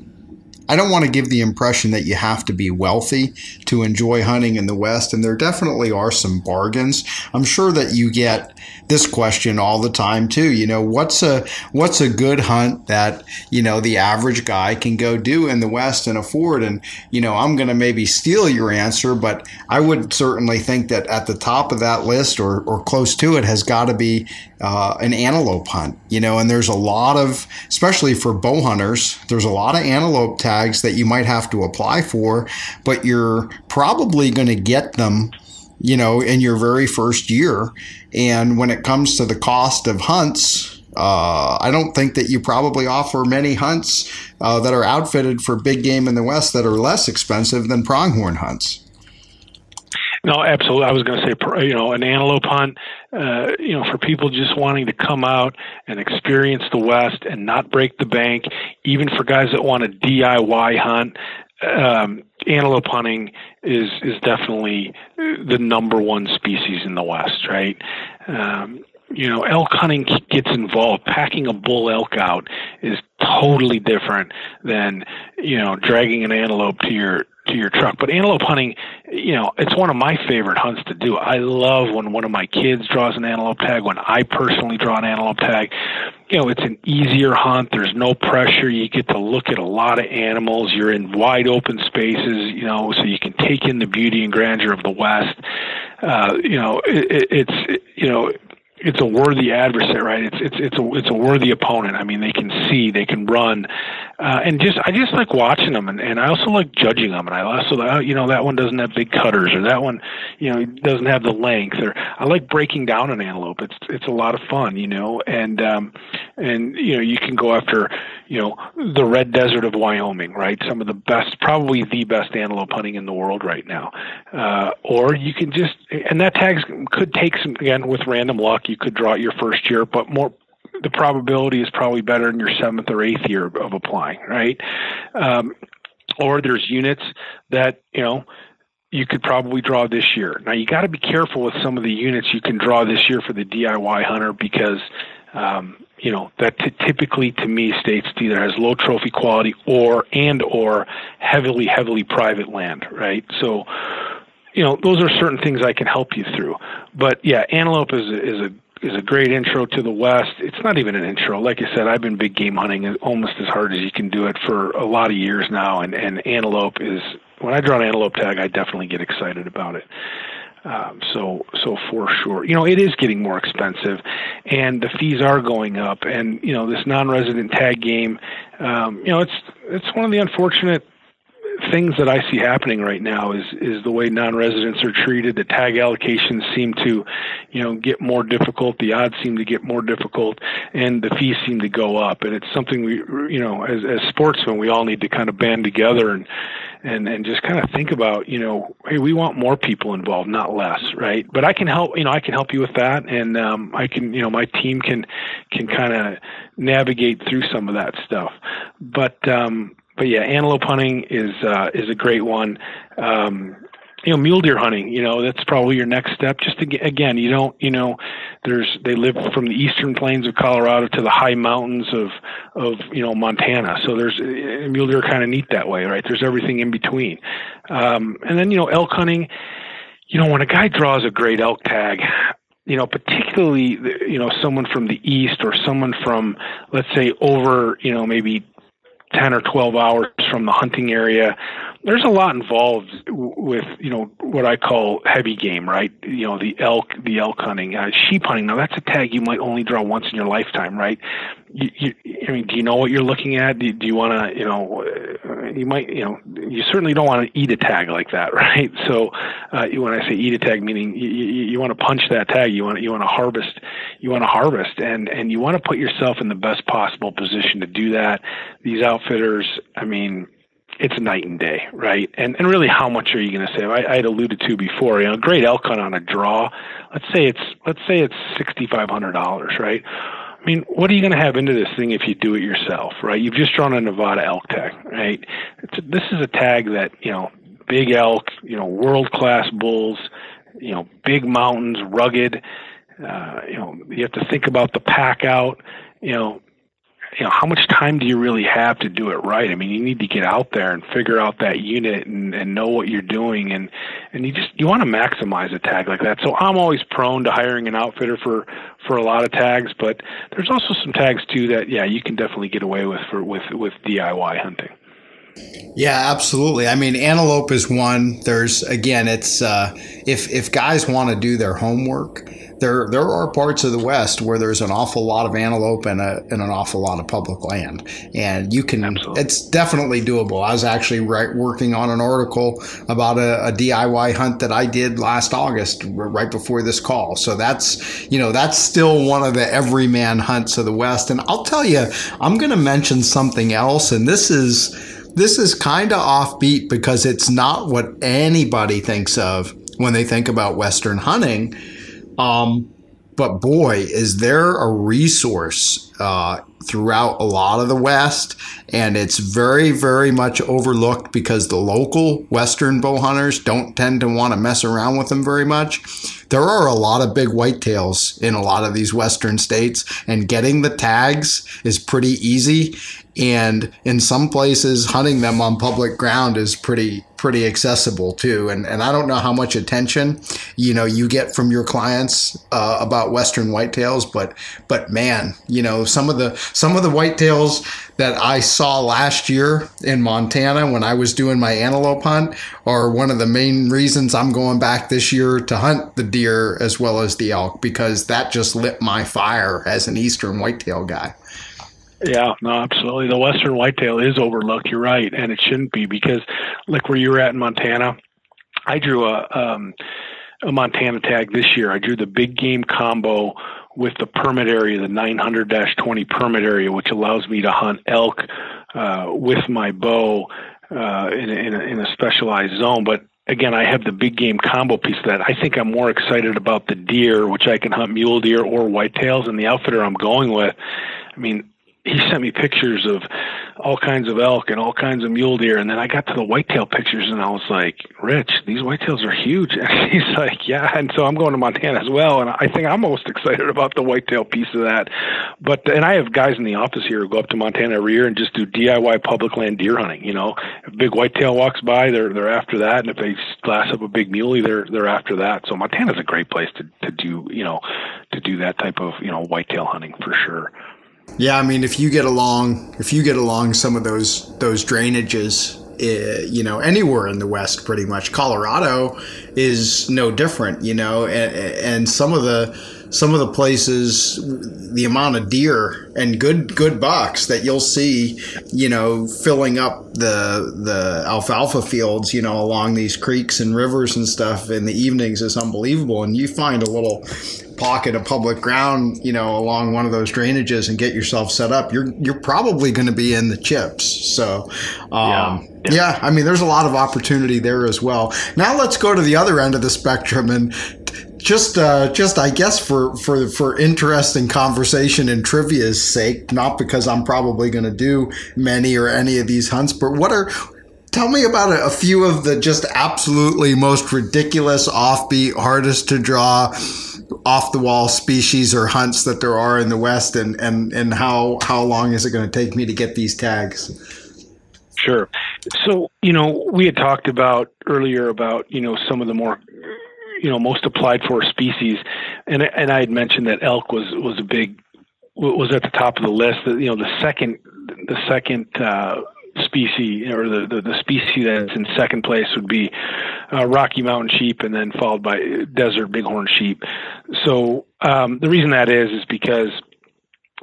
I don't want to give the impression that you have to be wealthy to enjoy hunting in the West, and there definitely are some bargains. I'm sure that you get this question all the time too. You know, what's a what's a good hunt that you know the average guy can go do in the West and afford? And you know, I'm going to maybe steal your answer, but I would certainly think that at the top of that list or or close to it has got to be uh, an antelope hunt. You know, and there's a lot of, especially for bow hunters, there's a lot of antelope tags that you might have to apply for, but you're probably going to get them you know, in your very first year. And when it comes to the cost of hunts, uh, I don't think that you probably offer many hunts uh, that are outfitted for big game in the West that are less expensive than pronghorn hunts. No, absolutely. I was going to say, you know, an antelope hunt, uh, you know, for people just wanting to come out and experience the West and not break the bank, even for guys that want a DIY hunt, um, antelope hunting is is definitely the number one species in the West, right? Um, you know, elk hunting gets involved. Packing a bull elk out is totally different than you know dragging an antelope to your to your truck. But antelope hunting, you know, it's one of my favorite hunts to do. I love when one of my kids draws an antelope tag, when I personally draw an antelope tag. You know, it's an easier hunt. There's no pressure. You get to look at a lot of animals. You're in wide open spaces, you know, so you can take in the beauty and grandeur of the West. Uh, you know, it, it's, you know, it's a worthy adversary, right? It's it's it's a it's a worthy opponent. I mean, they can see, they can run, uh, and just I just like watching them, and, and I also like judging them. And I also uh, you know that one doesn't have big cutters, or that one you know doesn't have the length, or I like breaking down an antelope. It's it's a lot of fun, you know, and um, and you know you can go after you know the red desert of Wyoming, right? Some of the best, probably the best antelope hunting in the world right now, uh, or you can just and that tags could take some again with random luck you could draw it your first year, but more the probability is probably better in your seventh or eighth year of applying, right? Um, or there's units that you know you could probably draw this year. Now you got to be careful with some of the units you can draw this year for the DIY hunter because um, you know that t- typically to me states either has low trophy quality or and or heavily heavily private land, right? So you know, those are certain things I can help you through. But yeah, antelope is a, is a is a great intro to the West. It's not even an intro. Like I said, I've been big game hunting almost as hard as you can do it for a lot of years now, and and antelope is when I draw an antelope tag, I definitely get excited about it. Um, so, so for sure, you know, it is getting more expensive, and the fees are going up. And you know, this non-resident tag game, um, you know, it's it's one of the unfortunate things that I see happening right now is is the way non-residents are treated. The tag allocations seem to, you know, get more difficult. The odds seem to get more difficult, and the fees seem to go up. And it's something we, you know, as as sportsmen, we all need to kind of band together and and and just kind of think about, you know, hey, we want more people involved, not less, right? But I can help, you know, I can help you with that, and um, I can, you know, my team can can kind of navigate through some of that stuff. But um, but yeah, antelope hunting is uh, is a great one. Um, you know, mule deer hunting. You know, that's probably your next step. Just to, again, you don't. You know, there's they live from the eastern plains of Colorado to the high mountains of of you know Montana. So there's uh, mule deer kind of neat that way, right? There's everything in between. Um, and then you know, elk hunting. You know, when a guy draws a great elk tag, you know, particularly, you know, someone from the east or someone from, let's say, over, you know, maybe 10 or 12 hours from the hunting area. There's a lot involved with, you know, what I call heavy game, right? You know, the elk, the elk hunting, uh, sheep hunting. Now that's a tag you might only draw once in your lifetime, right? You, you, I mean, do you know what you're looking at? Do, do you want to, you know, uh, you might, you know, you certainly don't want to eat a tag like that, right? So, uh, when I say eat a tag, meaning you, you, want to punch that tag, you want you want to harvest, you want to harvest, and and you want to put yourself in the best possible position to do that. These outfitters, I mean, it's night and day, right? And and really, how much are you going to save? I, I had alluded to before, you know, a great elk hunt on a draw. Let's say it's let's say it's sixty five hundred dollars, right? I mean, what are you going to have into this thing if you do it yourself, right? You've just drawn a Nevada elk tag, right? It's, this is a tag that you know, big elk, you know, world class bulls, you know, big mountains, rugged. Uh, you know, you have to think about the pack out. You know, you know, how much time do you really have to do it right? I mean, you need to get out there and figure out that unit and, and know what you're doing, and and you just you want to maximize a tag like that. So I'm always prone to hiring an outfitter for for a lot of tags, but there's also some tags too that yeah you can definitely get away with for with with DIY hunting. Yeah, absolutely. I mean, antelope is one. There's again, it's uh, if if guys want to do their homework, there there are parts of the West where there's an awful lot of antelope and, a, and an awful lot of public land, and you can. Absolutely. It's definitely doable. I was actually right, working on an article about a, a, DIY hunt that I did last August, right before this call. So that's you know that's still one of the everyman hunts of the West. And I'll tell you, I'm going to mention something else, and this is. This is kind of offbeat because it's not what anybody thinks of when they think about Western hunting. Um, but boy, is there a resource uh, throughout a lot of the West, and it's very, very much overlooked because the local Western bow hunters don't tend to want to mess around with them very much. There are a lot of big whitetails in a lot of these Western states, and getting the tags is pretty easy. And in some places, hunting them on public ground is pretty pretty accessible too. And and I don't know how much attention you know you get from your clients uh, about western whitetails, but but man, you know some of the some of the whitetails that I saw last year in Montana when I was doing my antelope hunt are one of the main reasons I'm going back this year to hunt the deer as well as the elk because that just lit my fire as an eastern whitetail guy. Yeah, no, absolutely. The western whitetail is overlooked. You're right, and it shouldn't be because, like where you were at in Montana, I drew a um, a Montana tag this year. I drew the big game combo with the permit area, the 900-20 permit area, which allows me to hunt elk uh, with my bow uh, in, in, a, in a specialized zone. But again, I have the big game combo piece of that. I think I'm more excited about the deer, which I can hunt mule deer or whitetails, and the outfitter I'm going with. I mean, he sent me pictures of all kinds of elk and all kinds of mule deer. And then I got to the whitetail pictures and I was like, Rich, these whitetails are huge. And he's like, Yeah. And so I'm going to Montana as well. And I think I'm most excited about the whitetail piece of that. But, and I have guys in the office here who go up to Montana every year and just do DIY public land deer hunting. You know, if a big whitetail walks by, they're, they're after that. And if they glass up a big muley, they're, they're after that. So Montana's a great place to, to do, you know, to do that type of, you know, whitetail hunting for sure. Yeah, I mean, if you get along, if you get along some of those those drainages, uh, you know, anywhere in the West, pretty much, Colorado is no different. You know, and, and some of the some of the places, the amount of deer and good good bucks that you'll see, you know, filling up the the alfalfa fields, you know, along these creeks and rivers and stuff in the evenings is unbelievable. And you find a little pocket of public ground, you know, along one of those drainages and get yourself set up, you're you're probably going to be in the chips. So, um, yeah. yeah, I mean, there's a lot of opportunity there as well. Now let's go to the other end of the spectrum and just uh, just I guess for for for interesting conversation and trivia's sake, not because I'm probably going to do many or any of these hunts, but what are tell me about a, a, few of the just absolutely most ridiculous, offbeat, hardest to draw, off the wall species or hunts that there are in the West, and and and how how long is it going to take me to get these tags? Sure. So you know, we had talked about earlier about you know some of the more you know most applied for species, and and I had mentioned that elk was was a big was at the top of the list. You know, the second the second uh, species or the, the, the, species that's in second place would be uh, Rocky Mountain sheep and then followed by desert bighorn sheep. So um, the reason that is is because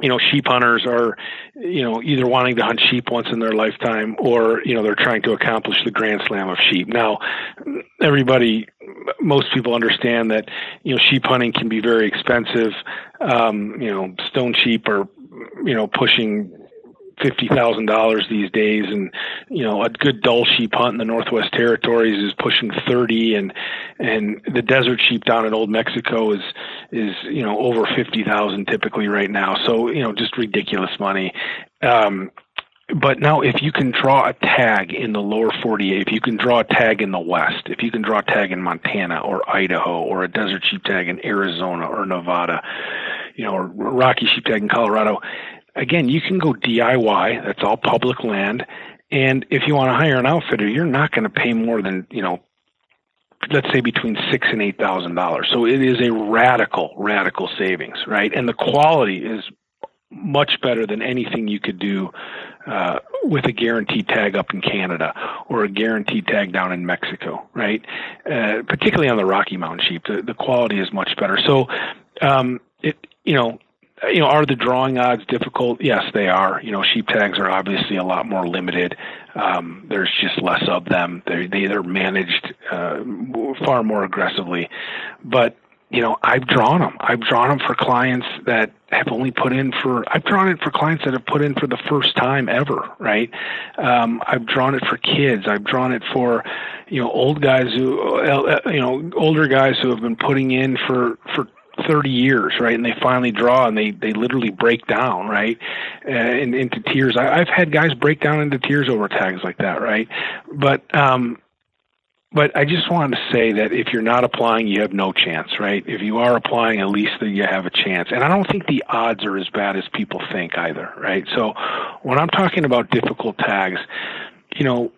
you know sheep hunters are you know either wanting to hunt sheep once in their lifetime or you know they're trying to accomplish the grand slam of sheep. Now everybody most people understand that you know sheep hunting can be very expensive. Um, you know stone sheep are you know pushing fifty thousand dollars these days, and you know a good Dall sheep hunt in the Northwest Territories is pushing thirty, and and the desert sheep down in Old Mexico is is you know over fifty thousand typically right now. So you know just ridiculous money. Um, but now if you can draw a tag in the lower 48 if you can draw a tag in the west if you can draw a tag in montana or idaho or a desert sheep tag in arizona or nevada you know or rocky sheep tag in colorado again you can go diy that's all public land and if you want to hire an outfitter you're not going to pay more than you know let's say between six and eight thousand dollars so it is a radical radical savings right and the quality is much better than anything you could do uh, with a guaranteed tag up in Canada or a guaranteed tag down in Mexico, right? Uh, particularly on the Rocky Mountain sheep, the, the quality is much better. So, um, it you know. You know, are the drawing odds difficult? Yes, they are. You know, sheep tags are obviously a lot more limited. Um, there's just less of them. They're, they, they're managed uh, far more aggressively. But you know, I've drawn them. I've drawn them for clients that have only put in for. I've drawn it for clients that have put in for the first time ever. Right. Um, I've drawn it for kids. I've drawn it for, you know, old guys who, uh, you know, older guys who have been putting in for for 30 years, right? And they finally draw and they, they literally break down, right? Uh, in, into tears. I, I've had guys break down into tears over tags like that, right? But, um, but I just wanted to say that if you're not applying, you have no chance, right? If you are applying, at least then you have a chance. And I don't think the odds are as bad as people think either, right? So when I'm talking about difficult tags, you know,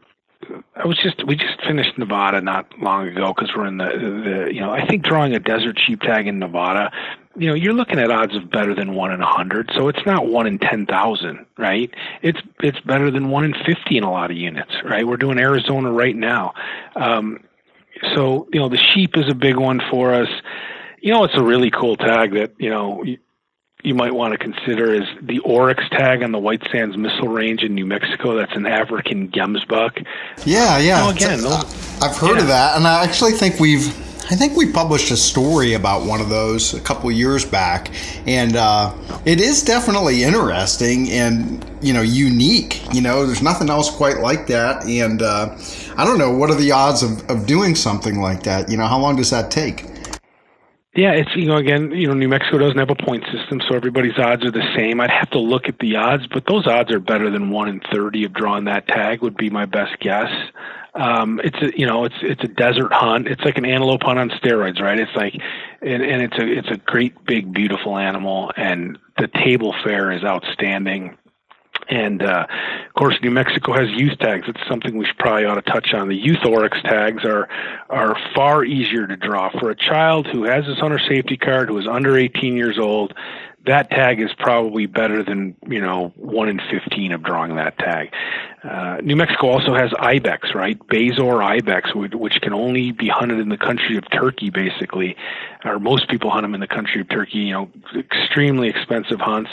I was just we just finished Nevada not long ago because we're in the the you know I think drawing a desert sheep tag in Nevada you know, you're looking at odds of better than one in a hundred. So it's not one in ten thousand, right? It's it's better than one in fifty in a lot of units, right? We're doing Arizona right now. Um, so you know, the sheep is a big one for us. You know, it's a really cool tag that you know you, might want to consider is the Oryx tag on the White Sands Missile Range in New Mexico. That's an African gemsbuck. Yeah, yeah. again, those, I've heard yeah. of that, and I actually think we've I think we published a story about one of those a couple years back, and uh, it is definitely interesting and you know unique. You know, there's nothing else quite like that, and uh, I don't know what are the odds of, of doing something like that. You know, how long does that take? Yeah, it's you know again, you know New Mexico doesn't have a point system, so everybody's odds are the same. I'd have to look at the odds, but those odds are better than one in thirty of drawing that tag would be my best guess. Um, it's a you know it's it's a desert hunt. It's like an antelope hunt on steroids, right? It's like and, and it's a it's a great big beautiful animal, and the table fare is outstanding. And uh, of course, New Mexico has youth tags. It's something we should probably ought to touch on. The youth oryx tags are are far easier to draw for a child who has his hunter safety card, who is under 18 years old that tag is probably better than you know one in fifteen of drawing that tag. Uh, New Mexico also has ibex, right? Bezoar ibex, which can only be hunted in the country of Turkey, basically, or most people hunt them in the country of Turkey. You know, extremely expensive hunts.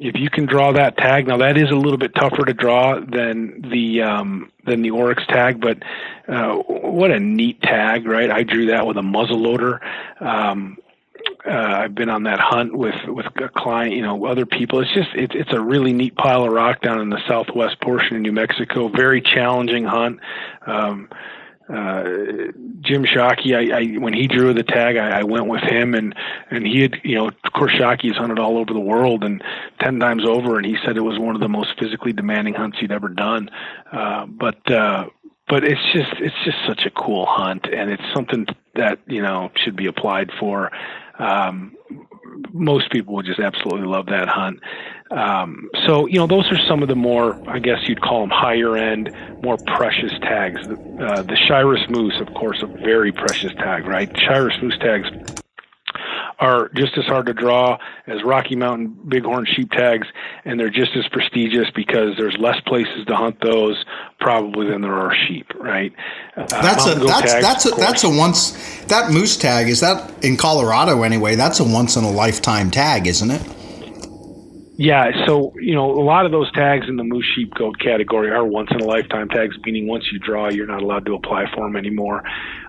If you can draw that tag, now that is a little bit tougher to draw than the um, than the Oryx tag, but uh, what a neat tag, right? I drew that with a muzzle loader. Um, uh, I've been on that hunt with with a client, you know, other people. It's just it's it's a really neat pile of rock down in the southwest portion of New Mexico. Very challenging hunt. Um, uh, Jim Shockey, I, I when he drew the tag, I, I went with him, and and he had, you know, of course, Shockey's hunted all over the world and ten times over, and he said it was one of the most physically demanding hunts he'd ever done. Uh, but uh, but it's just it's just such a cool hunt, and it's something that you know should be applied for. Um, most people would just absolutely love that hunt. Um, so, you know, those are some of the more, I guess you'd call them higher end, more precious tags. Uh, the Shiras Moose, of course, a very precious tag, right? Shiras Moose tags are just as hard to draw as Rocky Mountain Bighorn sheep tags, and they're just as prestigious because there's less places to hunt those probably than there are sheep, right? Uh, that's a that's tags, that's a that's a once that moose tag is that in Colorado anyway. That's a once in a lifetime tag, isn't it? Yeah, so you know a lot of those tags in the moose sheep goat category are once in a lifetime tags, meaning once you draw, you're not allowed to apply for them anymore.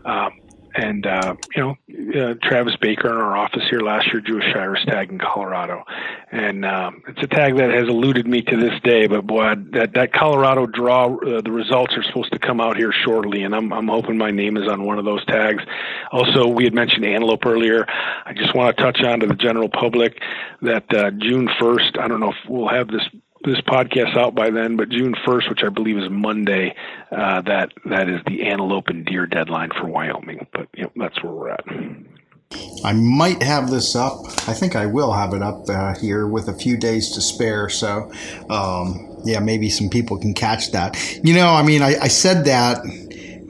Um, and uh, you know, uh, Travis Baker in our office here last year drew a Shiras tag in Colorado, and um, it's a tag that has eluded me to this day. But boy, that that Colorado draw, uh, the results are supposed to come out here shortly, and I'm I'm hoping my name is on one of those tags. Also, we had mentioned antelope earlier. I just want to touch on to the general public that uh, June 1st. I don't know if we'll have this this podcast out by then, but June 1st, which I believe is Monday, uh, that that is the antelope and deer deadline for Wyoming. But you know, that's where we're at. I might have this up. I think I will have it up uh, here with a few days to spare. So, um, yeah, maybe some people can catch that. You know, I mean, I, I said that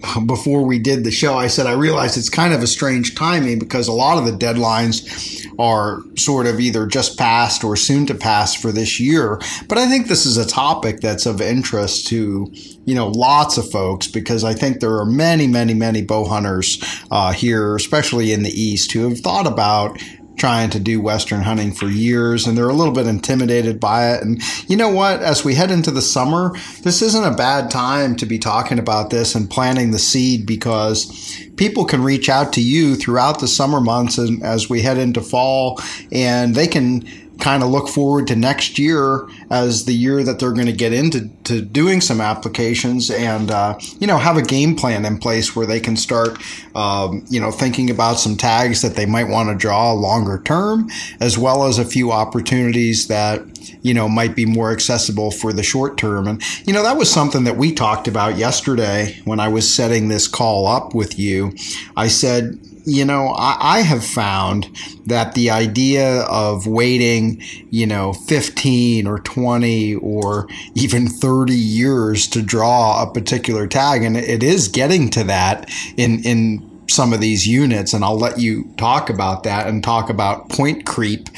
before we did the show, I said I realized it's kind of a strange timing because a lot of the deadlines are sort of either just passed or soon to pass for this year. But I think this is a topic that's of interest to you know lots of folks because I think there are many, many, many bow hunters uh, here, especially in the East, who have thought about trying to do Western hunting for years and they're a little bit intimidated by it. And you know what? As we head into the summer, this isn't a bad time to be talking about this and planting the seed because people can reach out to you throughout the summer months and as we head into fall and they can kind of look forward to next year as the year that they're going to get into to doing some applications and uh, you know have a game plan in place where they can start um, you know thinking about some tags that they might want to draw longer term as well as a few opportunities that you know might be more accessible for the short term. And you know that was something that we talked about yesterday when I was setting this call up with you. I said you know, I, I, have found that the idea of waiting, you know, 15 or 20 or even 30 years to draw a particular tag, and it is getting to that in, in some of these units, and I'll let you talk about that and talk about point creep.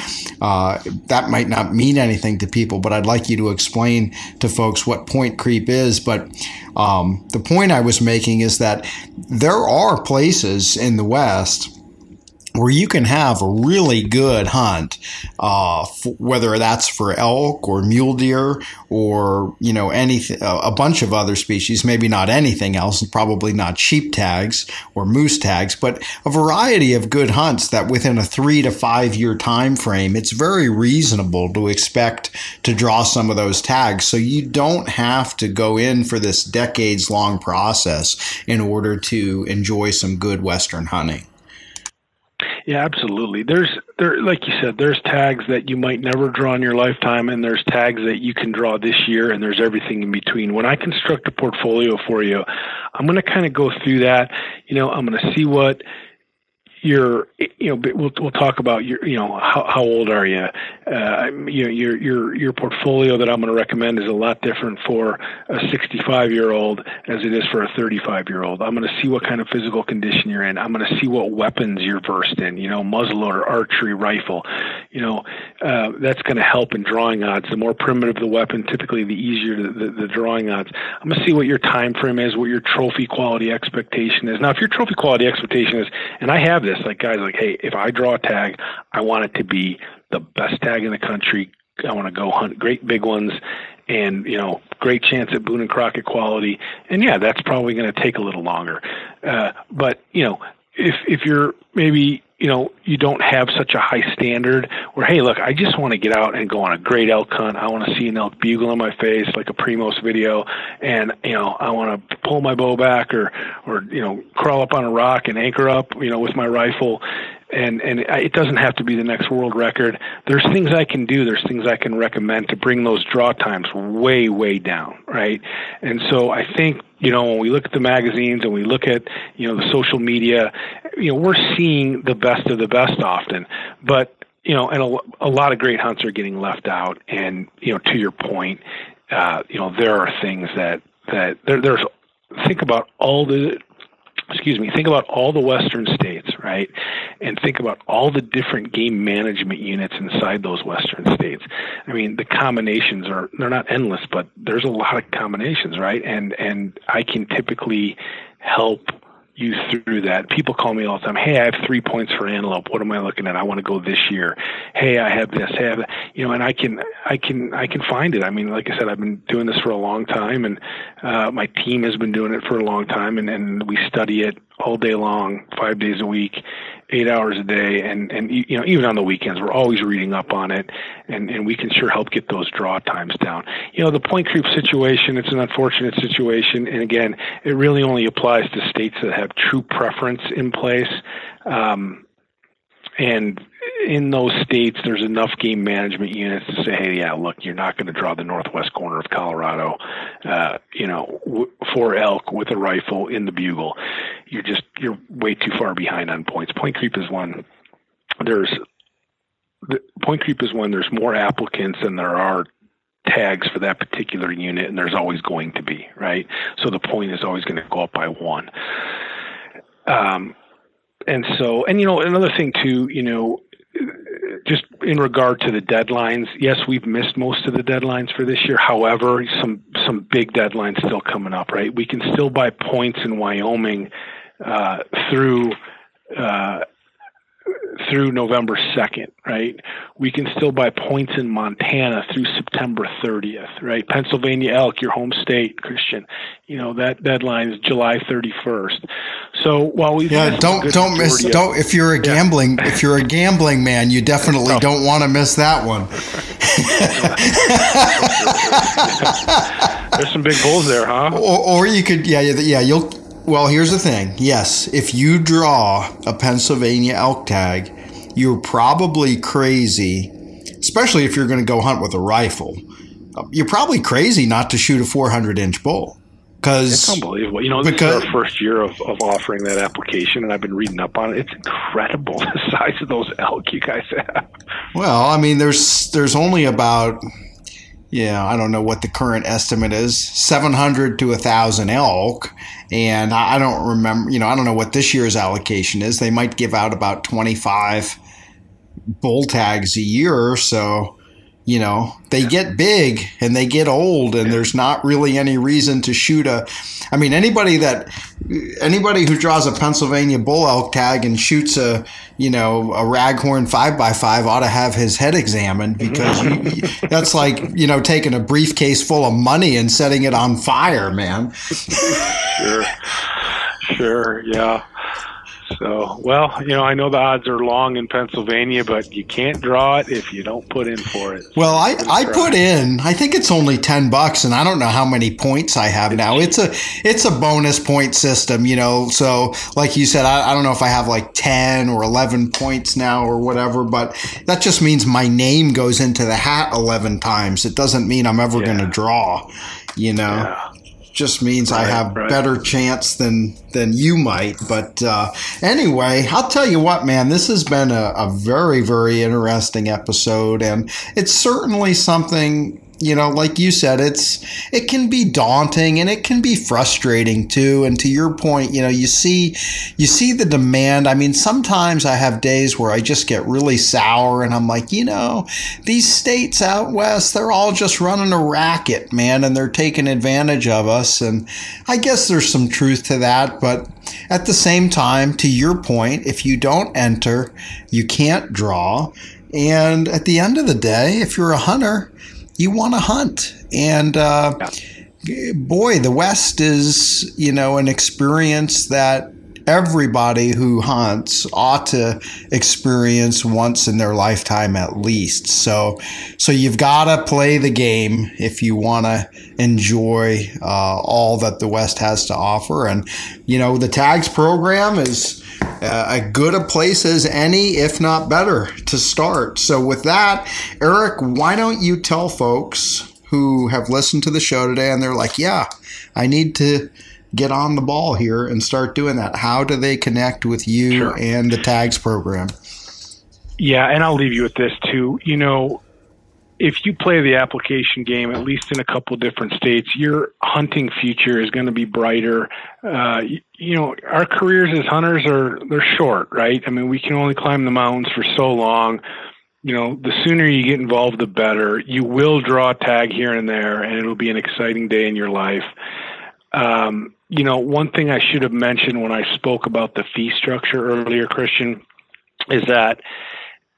Uh, that might not mean anything to people, but I'd like you to explain to folks what point creep is. But um, the point I was making is that there are places in the West where you can have a really good hunt, uh, f- whether that's for elk or mule deer or you know anything, a bunch of other species. Maybe not anything else, probably not sheep tags or moose tags, but a variety of good hunts that within a three to five year time frame, it's very reasonable to expect to draw some of those tags. So you don't have to go in for this decades long process in order to enjoy some good western hunting. Yeah, absolutely. There's there like you said, there's tags that you might never draw in your lifetime and there's tags that you can draw this year and there's everything in between. When I construct a portfolio for you, I'm going to kind of go through that. You know, I'm going to see what your you know we'll we'll talk about your you know how how old are you? Uh, you know your your your portfolio that I'm going to recommend is a lot different for a 65 year old as it is for a 35 year old I'm going to see what kind of physical condition you're in. I'm going to see what weapons you're versed in you know muzzleloader archery rifle. You know uh, that's going to help in drawing odds. The more primitive the weapon typically the easier the, the, the drawing odds. I'm going to see what your time frame is what your trophy quality expectation is. Now if your trophy quality expectation is and I have this this. Like guys, like, hey, if I draw a tag, I want it to be the best tag in the country. I want to go hunt great big ones, and you know, great chance at Boone and Crockett quality. And yeah, that's probably going to take a little longer. Uh, but you know, if if you're maybe you know you don't have such a high standard where hey look i just want to get out and go on a great elk hunt i want to see an elk bugle in my face like a primos video and you know i want to pull my bow back or or you know crawl up on a rock and anchor up you know with my rifle and and it doesn't have to be the next world record. There's things I can do. There's things I can recommend to bring those draw times way way down, right? And so I think you know when we look at the magazines and we look at you know the social media, you know we're seeing the best of the best often, but you know and a, a lot of great hunts are getting left out. And you know to your point, uh, you know there are things that that there, there's think about all the excuse me, think about all the western states, right? And think about all the different game management units inside those western states. I mean, the combinations are they're not endless, but there's a lot of combinations, right? And and I can typically help you through that. People call me all the time. Hey, I have three points for antelope. What am I looking at? I want to go this year. Hey, I have this. Hey, I have that. You know, and I can, I can, I can find it. I mean, like I said, I've been doing this for a long time, and uh, my team has been doing it for a long time, and, and we study it all day long, five days a week, eight hours a day, and and you know even on the weekends, we're always reading up on it, and and we can sure help get those draw times down. You know, the point creep situation, it's an unfortunate situation, and again, it really only applies to states that have true preference in place. Um, and in those states, there's enough game management units to say, hey, yeah, look, you're not going to draw the northwest corner of Colorado, uh, you know, w- for elk with a rifle in the bugle. You're just you're way too far behind on points. Point creep is one. There's the point creep is when there's more applicants than there are tags for that particular unit, and there's always going to be right. So the point is always going to go up by one. Um, and so, and you know, another thing too, you know, just in regard to the deadlines, yes, we've missed most of the deadlines for this year. However, some some big deadlines still coming up, right? We can still buy points in Wyoming uh, through uh, through November 2nd, right? We can still buy points in Montana through September 30th, right? Pennsylvania elk, your home state, Christian, you know, that deadline is July 31st. So while we Yeah, don't don't miss of, don't if you're a gambling yeah. if you're a gambling man, you definitely oh. don't want to miss that one. There's some big bulls there, huh? Or, or you could yeah, yeah, you'll well, here's the thing. Yes, if you draw a Pennsylvania elk tag, you're probably crazy, especially if you're going to go hunt with a rifle. You're probably crazy not to shoot a 400 inch bull. Cause, it's unbelievable. You know, this because, is our first year of, of offering that application, and I've been reading up on it. It's incredible the size of those elk you guys have. Well, I mean, there's there's only about yeah, I don't know what the current estimate is, 700 to 1,000 elk. And I don't remember, you know, I don't know what this year's allocation is. They might give out about 25 bull tags a year. Or so, you know, they yeah. get big and they get old, and there's not really any reason to shoot a. I mean, anybody that anybody who draws a Pennsylvania bull elk tag and shoots a you know a raghorn five by five ought to have his head examined mm-hmm. because you, that's like you know taking a briefcase full of money and setting it on fire, man. sure, sure, yeah. So, well, you know, I know the odds are long in Pennsylvania, but you can't draw it if you don't put in for it. Well, I, I put in. I think it's only ten bucks, and I don't know how many points I have now. It's a it's a bonus point system, you know. So, like you said, I, I don't know if I have like ten or eleven points now or whatever, but that just means my name goes into the hat eleven times. It doesn't mean I'm ever yeah. going to draw, you know. Yeah just means right, I have right. better chance than than you might. But uh, anyway, I'll tell you what, man, this has been a, a very very interesting episode, and it's certainly something you know, like you said, it's it can be daunting and it can be frustrating too. And to your point, you know, you see you see the demand. I mean, sometimes I have days where I just get really sour and I'm like, you know, these states out west, they're all just running a racket, man, and they're taking advantage of us. And I guess there's some truth to that, but at the same time, to your point, if you don't enter, you can't draw. And at the end of the day, if you're a hunter, you want to hunt. And uh, yeah. boy, the West is, you know, an experience that everybody who hunts ought to experience once in their lifetime at least. So, so you've got to play the game if you want to enjoy uh, all that the West has to offer. And you know, the tags program is uh, as good a place as any, if not better, to start. So, with that, Eric, why don't you tell folks who have listened to the show today and they're like, yeah, I need to get on the ball here and start doing that? How do they connect with you sure. and the tags program? Yeah, and I'll leave you with this too. You know, if you play the application game, at least in a couple different states, your hunting future is going to be brighter. Uh, you, you know, our careers as hunters are they're short, right? I mean, we can only climb the mountains for so long. You know, the sooner you get involved, the better. You will draw a tag here and there, and it'll be an exciting day in your life. Um, you know, one thing I should have mentioned when I spoke about the fee structure earlier, Christian, is that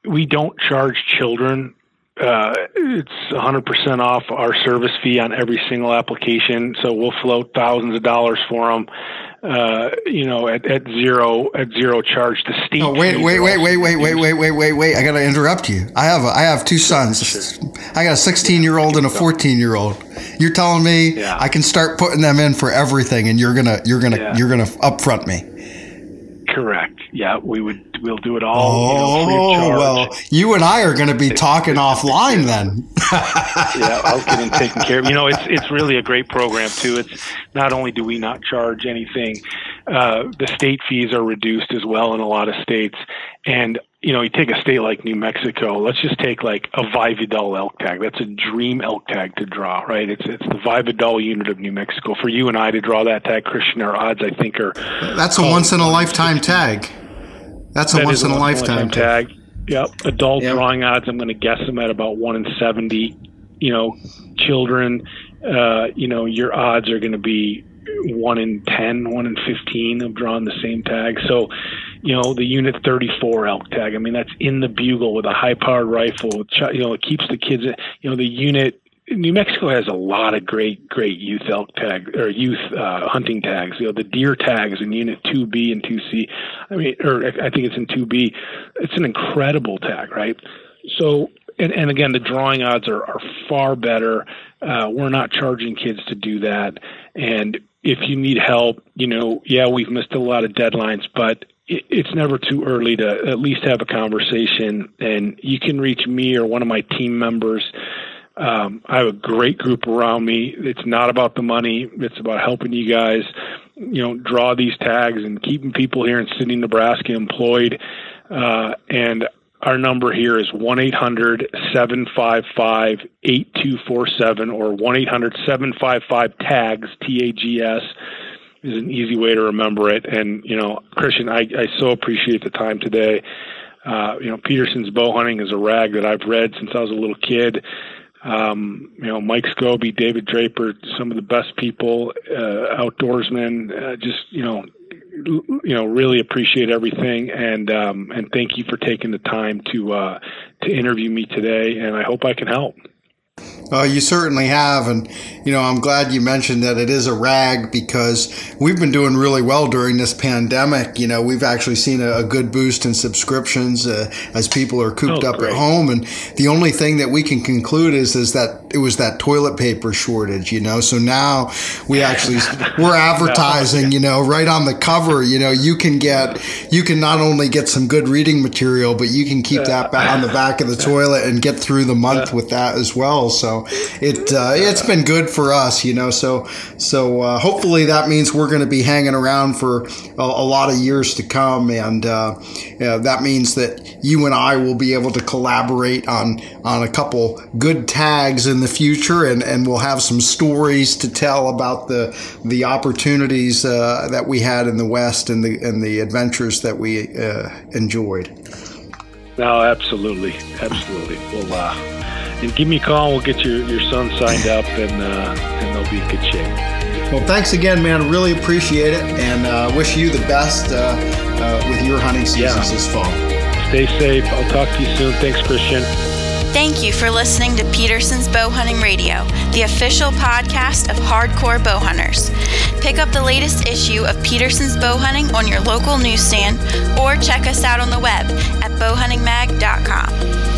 we don't charge children uh, it's 100% off our service fee on every single application. So we'll float thousands of dollars for them. Uh, you know, at, at zero at zero charge. The state. Oh, wait, wait, wait, wait, wait, wait, wait, wait, wait, wait! I got to interrupt you. I have a, I have two sons. I got a 16 year old and a 14 year old. You're telling me yeah. I can start putting them in for everything, and you're gonna you're gonna yeah. you're gonna upfront me. Correct. Yeah, we would. We'll do it all. Oh you know, well, you and I are going to be talking offline then. yeah, I'll get taken care of. You know, it's it's really a great program too. It's not only do we not charge anything, uh, the state fees are reduced as well in a lot of states, and you know, you take a state like New Mexico. Let's just take like a Valle Vidal elk tag. That's a dream elk tag to draw, right? It's it's the Valle Vidal unit of New Mexico. For you and I to draw that tag, Christian, our odds I think are that's a once in a lifetime tag. That's a that once in a lifetime tag. tag. Yep, adult yep. drawing odds. I'm going to guess them at about one in seventy. You know, children. Uh, you know, your odds are going to be one in 10, one in 15 of drawing the same tag. So, you know, the unit 34 elk tag, I mean, that's in the bugle with a high powered rifle. You know, it keeps the kids, you know, the unit, New Mexico has a lot of great, great youth elk tag or youth uh, hunting tags. You know, the deer tags in Unit 2B and 2C. I mean, or I think it's in 2B. It's an incredible tag, right? So, and, and again, the drawing odds are, are far better. Uh, we're not charging kids to do that. And if you need help, you know, yeah, we've missed a lot of deadlines, but it's never too early to at least have a conversation. And you can reach me or one of my team members. Um, I have a great group around me. It's not about the money. It's about helping you guys, you know, draw these tags and keeping people here in Sidney, Nebraska employed. Uh, and our number here is 1 800 755 8247 or 1 800 755 TAGS, T A G S is an easy way to remember it. And, you know, Christian, I, I so appreciate the time today. Uh, you know, Petersen's bow hunting is a rag that I've read since I was a little kid. Um, you know, Mike Schoby, David Draper, some of the best people, uh, outdoorsmen, uh, just, you know, you know really appreciate everything and um, and thank you for taking the time to uh, to interview me today and I hope I can help. Uh, you certainly have, and you know I'm glad you mentioned that it is a rag because we've been doing really well during this pandemic. You know we've actually seen a, a good boost in subscriptions uh, as people are cooped oh, up great. at home, and the only thing that we can conclude is is that it was that toilet paper shortage. You know, so now we actually we're advertising. You know, right on the cover. You know, you can get you can not only get some good reading material, but you can keep that on the back of the toilet and get through the month with that as well. So it uh, it's been good for us, you know. So so uh, hopefully that means we're going to be hanging around for a, a, lot of years to come, and uh, that means that you and I will be able to collaborate on on a couple good tags in the future, and, and we'll have some stories to tell about the the opportunities uh, that we had in the West and the and the adventures that we uh, enjoyed. No, absolutely, absolutely. Well, uh, and give me a call. We'll get your, your son signed up, and uh, and they'll be in good shape. Well, thanks again, man. Really appreciate it, and uh, wish you the best uh, uh with your hunting seasons yeah. this fall. Stay safe. I'll talk to you soon. Thanks, Christian. Thank you for listening to Petersen's Bow Hunting Radio, the official podcast of hardcore bow hunters. Pick up the latest issue of Petersen's Bow Hunting on your local newsstand or check us out on the web at bowhuntingmag.com.